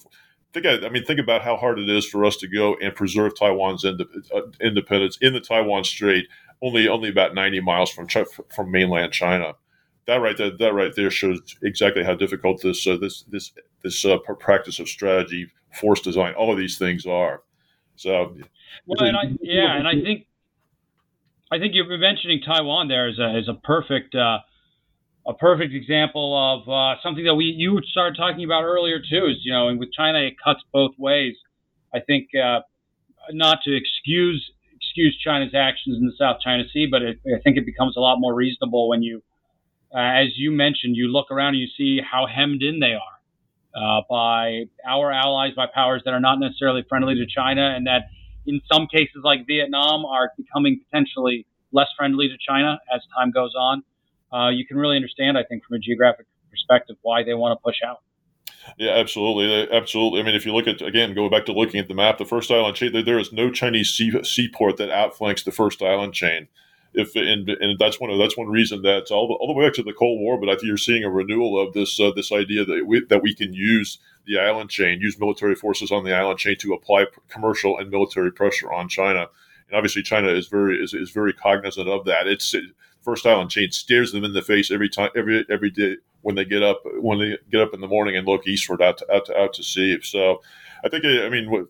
Think I mean think about how hard it is for us to go and preserve Taiwan's uh, independence in the Taiwan Strait, only only about 90 miles from from mainland China that right there, that right there shows exactly how difficult this uh, this this this uh, practice of strategy, force design, all of these things are. So,
well, and I, yeah, and I think I think you're mentioning Taiwan there as a as a perfect uh, a perfect example of uh, something that we you started talking about earlier too. Is you know, and with China it cuts both ways. I think uh, not to excuse excuse China's actions in the South China Sea, but it, I think it becomes a lot more reasonable when you as you mentioned, you look around and you see how hemmed in they are uh, by our allies, by powers that are not necessarily friendly to China, and that in some cases, like Vietnam, are becoming potentially less friendly to China as time goes on. Uh, you can really understand, I think, from a geographic perspective, why they want to push out.
Yeah, absolutely, absolutely. I mean, if you look at again, going back to looking at the map, the first island chain, there, there is no Chinese sea, seaport that outflanks the first island chain if and, and that's one that's one reason that all the, all the way back to the Cold War, but I think you're seeing a renewal of this uh, this idea that we that we can use the island chain, use military forces on the island chain to apply commercial and military pressure on China. And obviously, China is very is, is very cognizant of that. It's it, first island chain stares them in the face every time every every day when they get up when they get up in the morning and look eastward out to, out to, out to sea. So, I think I mean.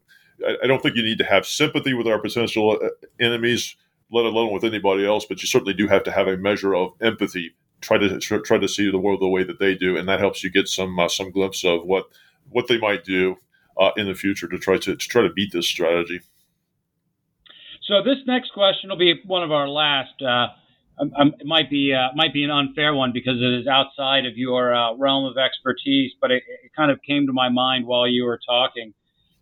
I don't think you need to have sympathy with our potential uh, enemies let alone with anybody else. But you certainly do have to have a measure of empathy. Try to try to see the world the way that they do, and that helps you get some uh, some glimpse of what what they might do uh, in the future to try to, to try to beat this strategy.
So this next question will be one of our last. Uh, um, um, it might be uh, might be an unfair one because it is outside of your uh, realm of expertise, but it, it, kind of came to my mind while you were talking.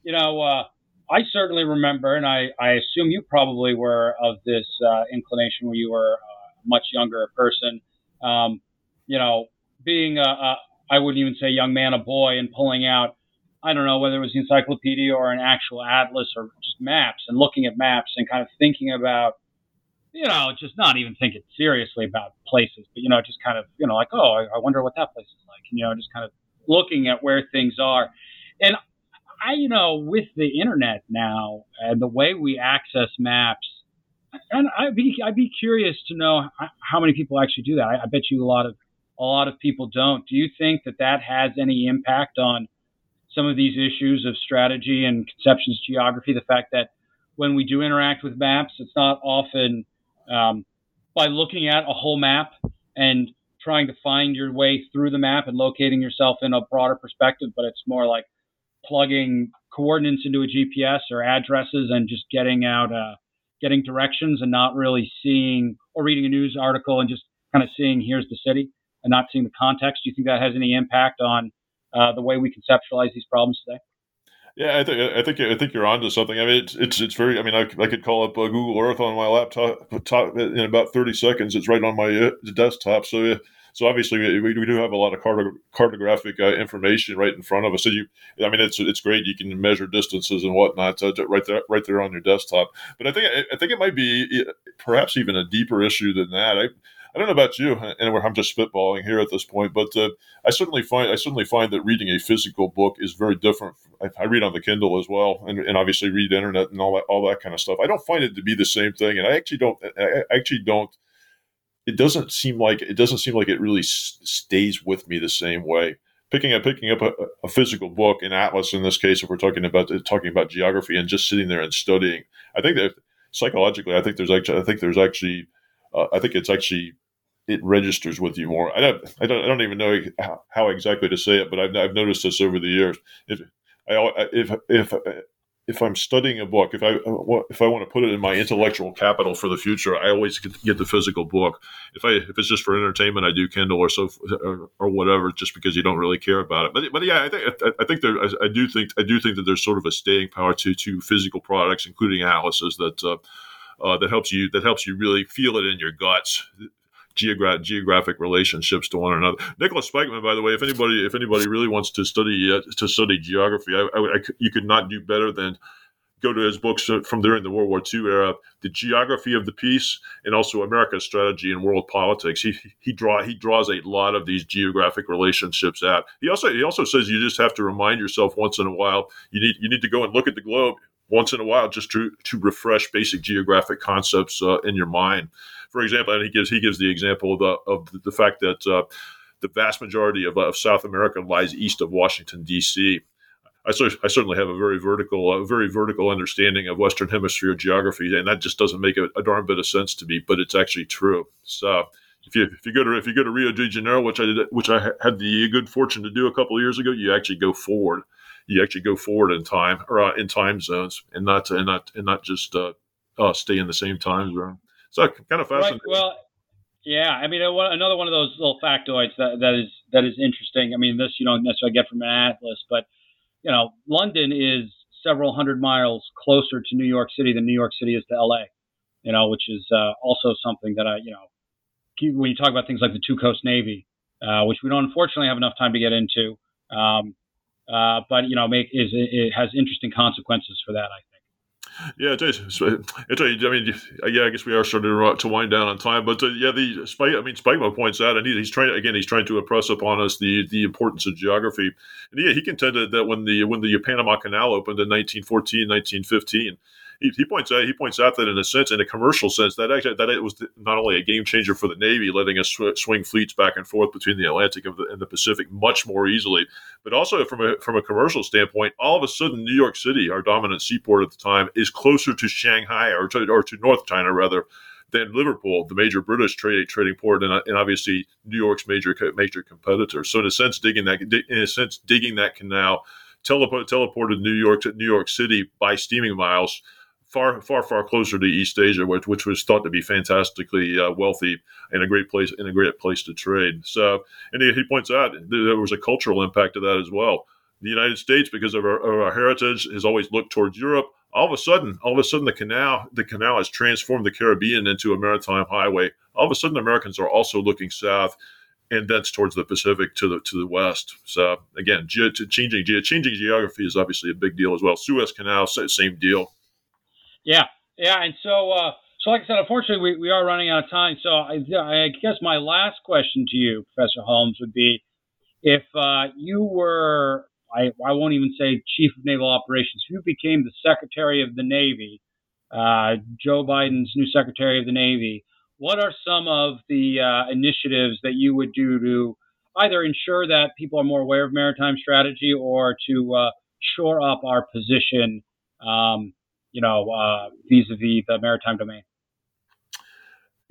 You know, uh, I certainly remember, and I, I assume you probably were of this uh, inclination when you were a much younger person. Um, you know, being a, a, I wouldn't even say young man, a boy, and pulling out, I don't know whether it was the encyclopedia or an actual atlas or just maps and looking at maps and kind of thinking about, you know, just not even thinking seriously about places, but, you know, just kind of, you know, like, oh, I, I wonder what that place is like. And, you know, just kind of looking at where things are. And I, you know, with the internet now and the way we access maps, and I'd be I'd be curious to know how many people actually do that. I, I bet you a lot of a lot of people don't. Do you think that that has any impact on some of these issues of strategy and conceptions geography? The fact that when we do interact with maps, it's not often um, by looking at a whole map and trying to find your way through the map and locating yourself in a broader perspective, but it's more like plugging coordinates into a GPS or addresses and just getting out, uh, getting directions and not really seeing or reading a news article and just kind of seeing here's the city and not seeing the context. Do you think that has any impact on uh, the way we conceptualize these problems today?
Yeah, I think I think I think you're onto something. I mean, it's it's, it's very. I mean, I, I could call up uh, Google Earth on my laptop top, in about 30 seconds. It's right on my uh, desktop. So so obviously we, we do have a lot of cartographic uh, information right in front of us. So you, I mean, it's it's great. You can measure distances and whatnot uh, right there right there on your desktop. But I think I think it might be perhaps even a deeper issue than that. I I don't know about you, and I'm just spitballing here at this point, but uh, I certainly find I certainly find that reading a physical book is very different. I, I, read on the Kindle as well, and, and obviously read internet and all that all that kind of stuff. I don't find it to be the same thing, and I actually don't. I actually don't. It doesn't seem like it doesn't seem like it really s- stays with me the same way. Picking up picking up a, a, physical book, an atlas in this case, if we're talking about talking about geography and just sitting there and studying, I think that psychologically, I think there's actually I think there's actually uh, I think it's actually it registers with you more. I don't, I don't, I don't even know how, how exactly to say it, but I've, I've noticed this over the years. If I, if, if, if I'm studying a book, if I if I want to put it in my intellectual capital for the future, I always get the physical book. If I if it's just for entertainment, I do Kindle or so or, or whatever, just because you don't really care about it. But but yeah, I think I think there I, do think I do think that there's sort of a staying power to to physical products, including atlases that. Uh, uh, that helps you that helps you really feel it in your guts geogra- geographic relationships to one another. Nicholas Spykman, by the way, if anybody if anybody really wants to study uh, to study geography, I, I, I, you could not do better than go to his books from during the World War II era, The Geography of the Peace, and also America's Strategy in World Politics. He he draw he draws a lot of these geographic relationships out. He also he also says you just have to remind yourself once in a while you need you need to go and look at the globe once in a while just to to refresh basic geographic concepts uh, in your mind for example, and he gives he gives the example of the, of the fact that uh, the vast majority of, of South America lies east of Washington D.C. I, I certainly have a very vertical, a very vertical understanding of Western Hemisphere geography, and that just doesn't make a, a darn bit of sense to me. But it's actually true. So if you if you go to if you go to Rio de Janeiro, which I did, which I had the good fortune to do a couple of years ago, you actually go forward. You actually go forward in time or uh, in time zones, and not and not and not just uh, uh, stay in the same time zone. So kind of fascinating.
Right. Well, yeah. I mean, another one of those little factoids that, that is that is interesting. I mean, this you don't necessarily get from an atlas, but you know, London is several hundred miles closer to New York City than New York City is to LA. You know, which is uh, also something that I, you know, when you talk about things like the Two Coast Navy, uh, which we don't unfortunately have enough time to get into, um, uh, but you know, make is it has interesting consequences for that. I
yeah, it. It's, I mean, yeah, I guess we are starting to wind down on time, but uh, yeah, the Spike. I mean, Spykman points out, and he, he's trying again. He's trying to impress upon us the the importance of geography. And yeah, he contended that when the when the Panama Canal opened in 1914, 1915, he, he, points out he points out that in a sense, in a commercial sense, that actually that it was not only a game changer for the Navy, letting us sw- swing fleets back and forth between the Atlantic and the, and the, Pacific much more easily, but also from a from a commercial standpoint, all of a sudden, New York City, our dominant seaport at the time, is closer to Shanghai or to, or to North China rather than Liverpool, the major British trade, trading port, and, and, obviously New York's major major competitor. So in a sense, digging that in a sense digging that canal teleport, teleported New York to New York City by steaming miles far, far, far closer to East Asia, which, which was thought to be fantastically uh, wealthy and a great place and a great place to trade. So, and he, he points out there was a cultural impact to that as well. The United States, because of our, of our, heritage, has always looked towards Europe. All of a sudden, all of a sudden, the canal, the canal has transformed the Caribbean into a maritime highway. All of a sudden, Americans are also looking south and thence towards the Pacific to the to the west. So again, ge- changing ge- changing geography is obviously a big deal as well. Suez Canal, same deal.
Yeah, yeah, and so uh, so like I said, unfortunately, we, we are running out of time. So I, I guess my last question to you, Professor Holmes, would be if uh, you were I, I won't even say chief of naval operations. If you became the secretary of the Navy uh, Joe Biden's new Secretary of the Navy, what are some of the uh, initiatives that you would do to either ensure that people are more aware of maritime strategy or to uh, shore up our position, um, you know, uh, vis-a-vis the maritime domain?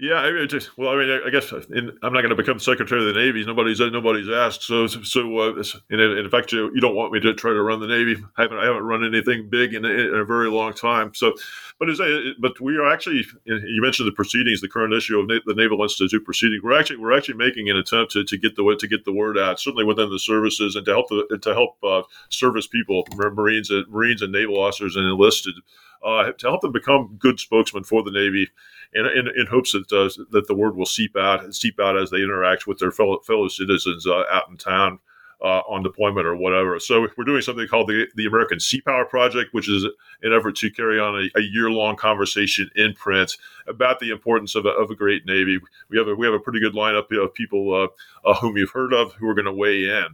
Yeah, I mean, just well, I mean, I guess in, I'm not going to become Secretary of the Navy. Nobody's nobody's asked. So, so uh, in, in fact, you, you don't want me to try to run the Navy. I haven't I haven't run anything big in, in a very long time. So, but as I, but we are actually. You mentioned the proceedings, the current issue of the Naval Institute proceedings. We're actually we're actually making an attempt to, to get the to get the word out, certainly within the services, and to help the, to help uh, service people, Marines, and Marines and naval officers and enlisted, uh, to help them become good spokesmen for the Navy in, in, in hopes that uh, that the word will seep out seep out as they interact with their fellow fellow citizens uh, out in town. Uh, on deployment or whatever. So we're doing something called the, the American Sea Power Project, which is an effort to carry on a, a year long conversation in print about the importance of a, of a great Navy. We have a, we have a pretty good lineup of people uh, uh, whom you've heard of who are going to weigh in.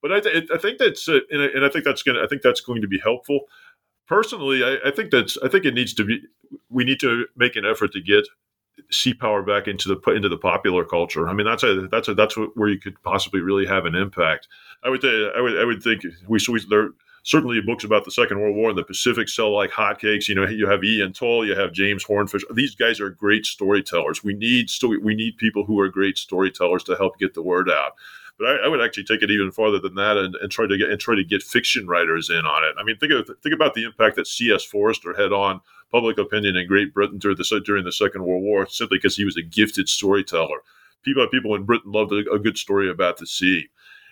But I, th- I think that's uh, and, and I think that's going I think that's going to be helpful personally, I, I, think that's I think it needs to be we need to make an effort to get sea power back into the into the popular culture. I mean, that's a that's a that's where you could possibly really have an impact. I would I would I would think we, we there certainly books about the Second World War and the Pacific sell like hotcakes. You know, you have Ian Toll, you have James Hornfischer. These guys are great storytellers. We need story, we need people who are great storytellers to help get the word out. But I, I, would actually take it even farther than that and, and, try to get and try to get fiction writers in on it. I mean, think of think about the impact that C.S. Forester had on public opinion in Great Britain during the during the Second World War, simply because he was a gifted storyteller. People people in Britain loved a, a good story about the sea.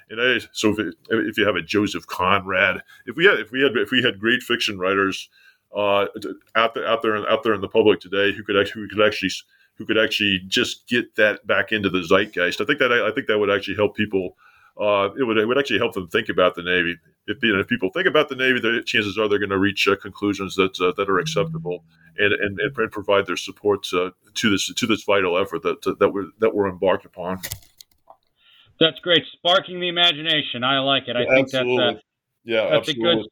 And I, so if, it, if you have a Joseph Conrad, if we had if we had if we had great fiction writers uh, out there out there out there in the public today who could actually who could actually who could actually just get that back into the zeitgeist. I think that I think that would actually help people. Uh, it would it would actually help them think about the Navy. If, you know, if people think about the Navy, the chances are they're going to reach uh, conclusions that uh, that are acceptable and, and, and provide their support uh, to this to this vital effort that that we're that we're embarked upon.
That's great, sparking the imagination. I like it. I
yeah,
think
absolutely.
that's a,
yeah,
that's
absolutely.
a good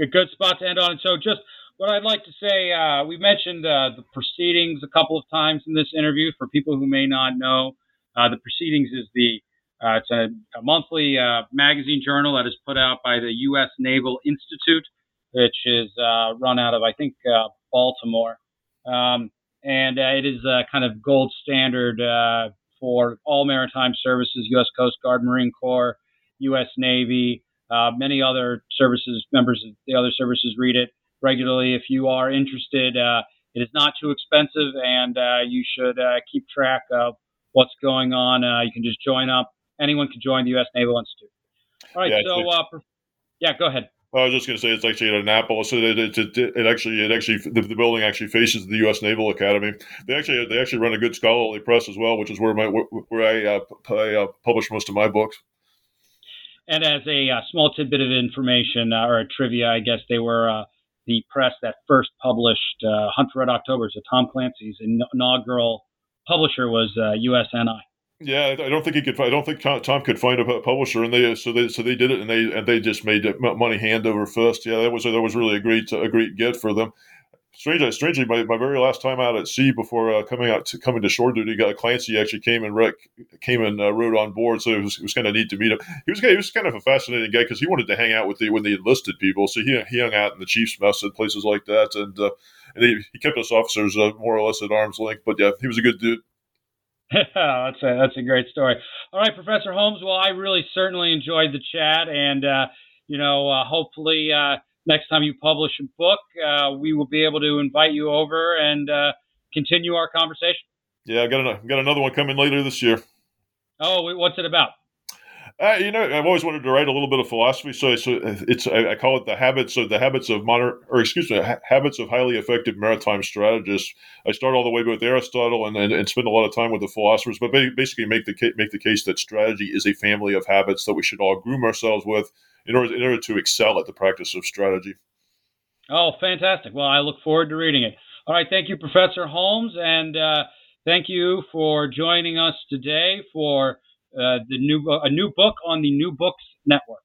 a good spot to end on. So just what I'd like to say, uh, we mentioned uh, the proceedings a couple of times in this interview. For people who may not know, uh, the proceedings is the uh, it's a, a monthly uh, magazine journal that is put out by the U.S. Naval Institute, which is uh, run out of I think Baltimore, um, and it is a kind of gold standard for all maritime services: U.S. Coast Guard, Marine Corps, U.S. Navy. many other services, members of the other services read it regularly if you are interested. Uh, it is not too expensive, and uh, you should uh, keep track of what's going on. Uh, you can just join up. Anyone can join the U.S. Naval Institute. All right. Yeah, so, uh, yeah, go ahead.
I was just going to say it's actually at Annapolis. It, it, it, it actually, it actually, the, the, building actually faces the U.S. Naval Academy. They actually, they actually run a good scholarly press as well, which is where my where I, uh, I uh, publish most of my books.
And as a uh, small tidbit of information uh, or a trivia, I guess they were the press that first published uh, Hunt for Red October. So Tom Clancy's inaugural publisher was uh, USNI.
Yeah, I don't think he could. I don't think Tom could find a publisher, and they so they so they did it, and they and they just made money hand over fist. Yeah, that was that was really a great a great get for them strangely, strangely, my, my very last time out at sea before uh, coming out to coming to shore duty, Tom Clancy actually came and rec, came and uh, rode on board, so it was, was kind of neat to meet him. He was he was kind of a fascinating guy because he wanted to hang out with the when the enlisted people, so he, he hung out in the chief's mess and places like that, and uh, and he, he kept us officers uh, more or less at arm's length. But yeah, he was a good dude.
that's a that's a great story. All right, Professor Holmes. Well, I really certainly enjoyed the chat, and uh, you know, uh, hopefully next time you publish a book, uh, we will be able to invite you over and uh, continue our conversation.
Yeah, I got another, got another one coming later this year.
Oh, what's it about?
Uh, you know, I've always wanted to write a little bit of philosophy, so, so it's I, call it the habits of the habits of modern, or excuse me, ha- habits of highly effective maritime strategists. I start all the way with Aristotle and, and, and spend a lot of time with the philosophers, but basically make the make the case that strategy is a family of habits that we should all groom ourselves with in order in order to excel at the practice of strategy.
Oh, fantastic! Well, I look forward to reading it. All right, thank you, Professor Holmes, and uh, thank you for joining us today for uh, the new a new book on the New Books Network.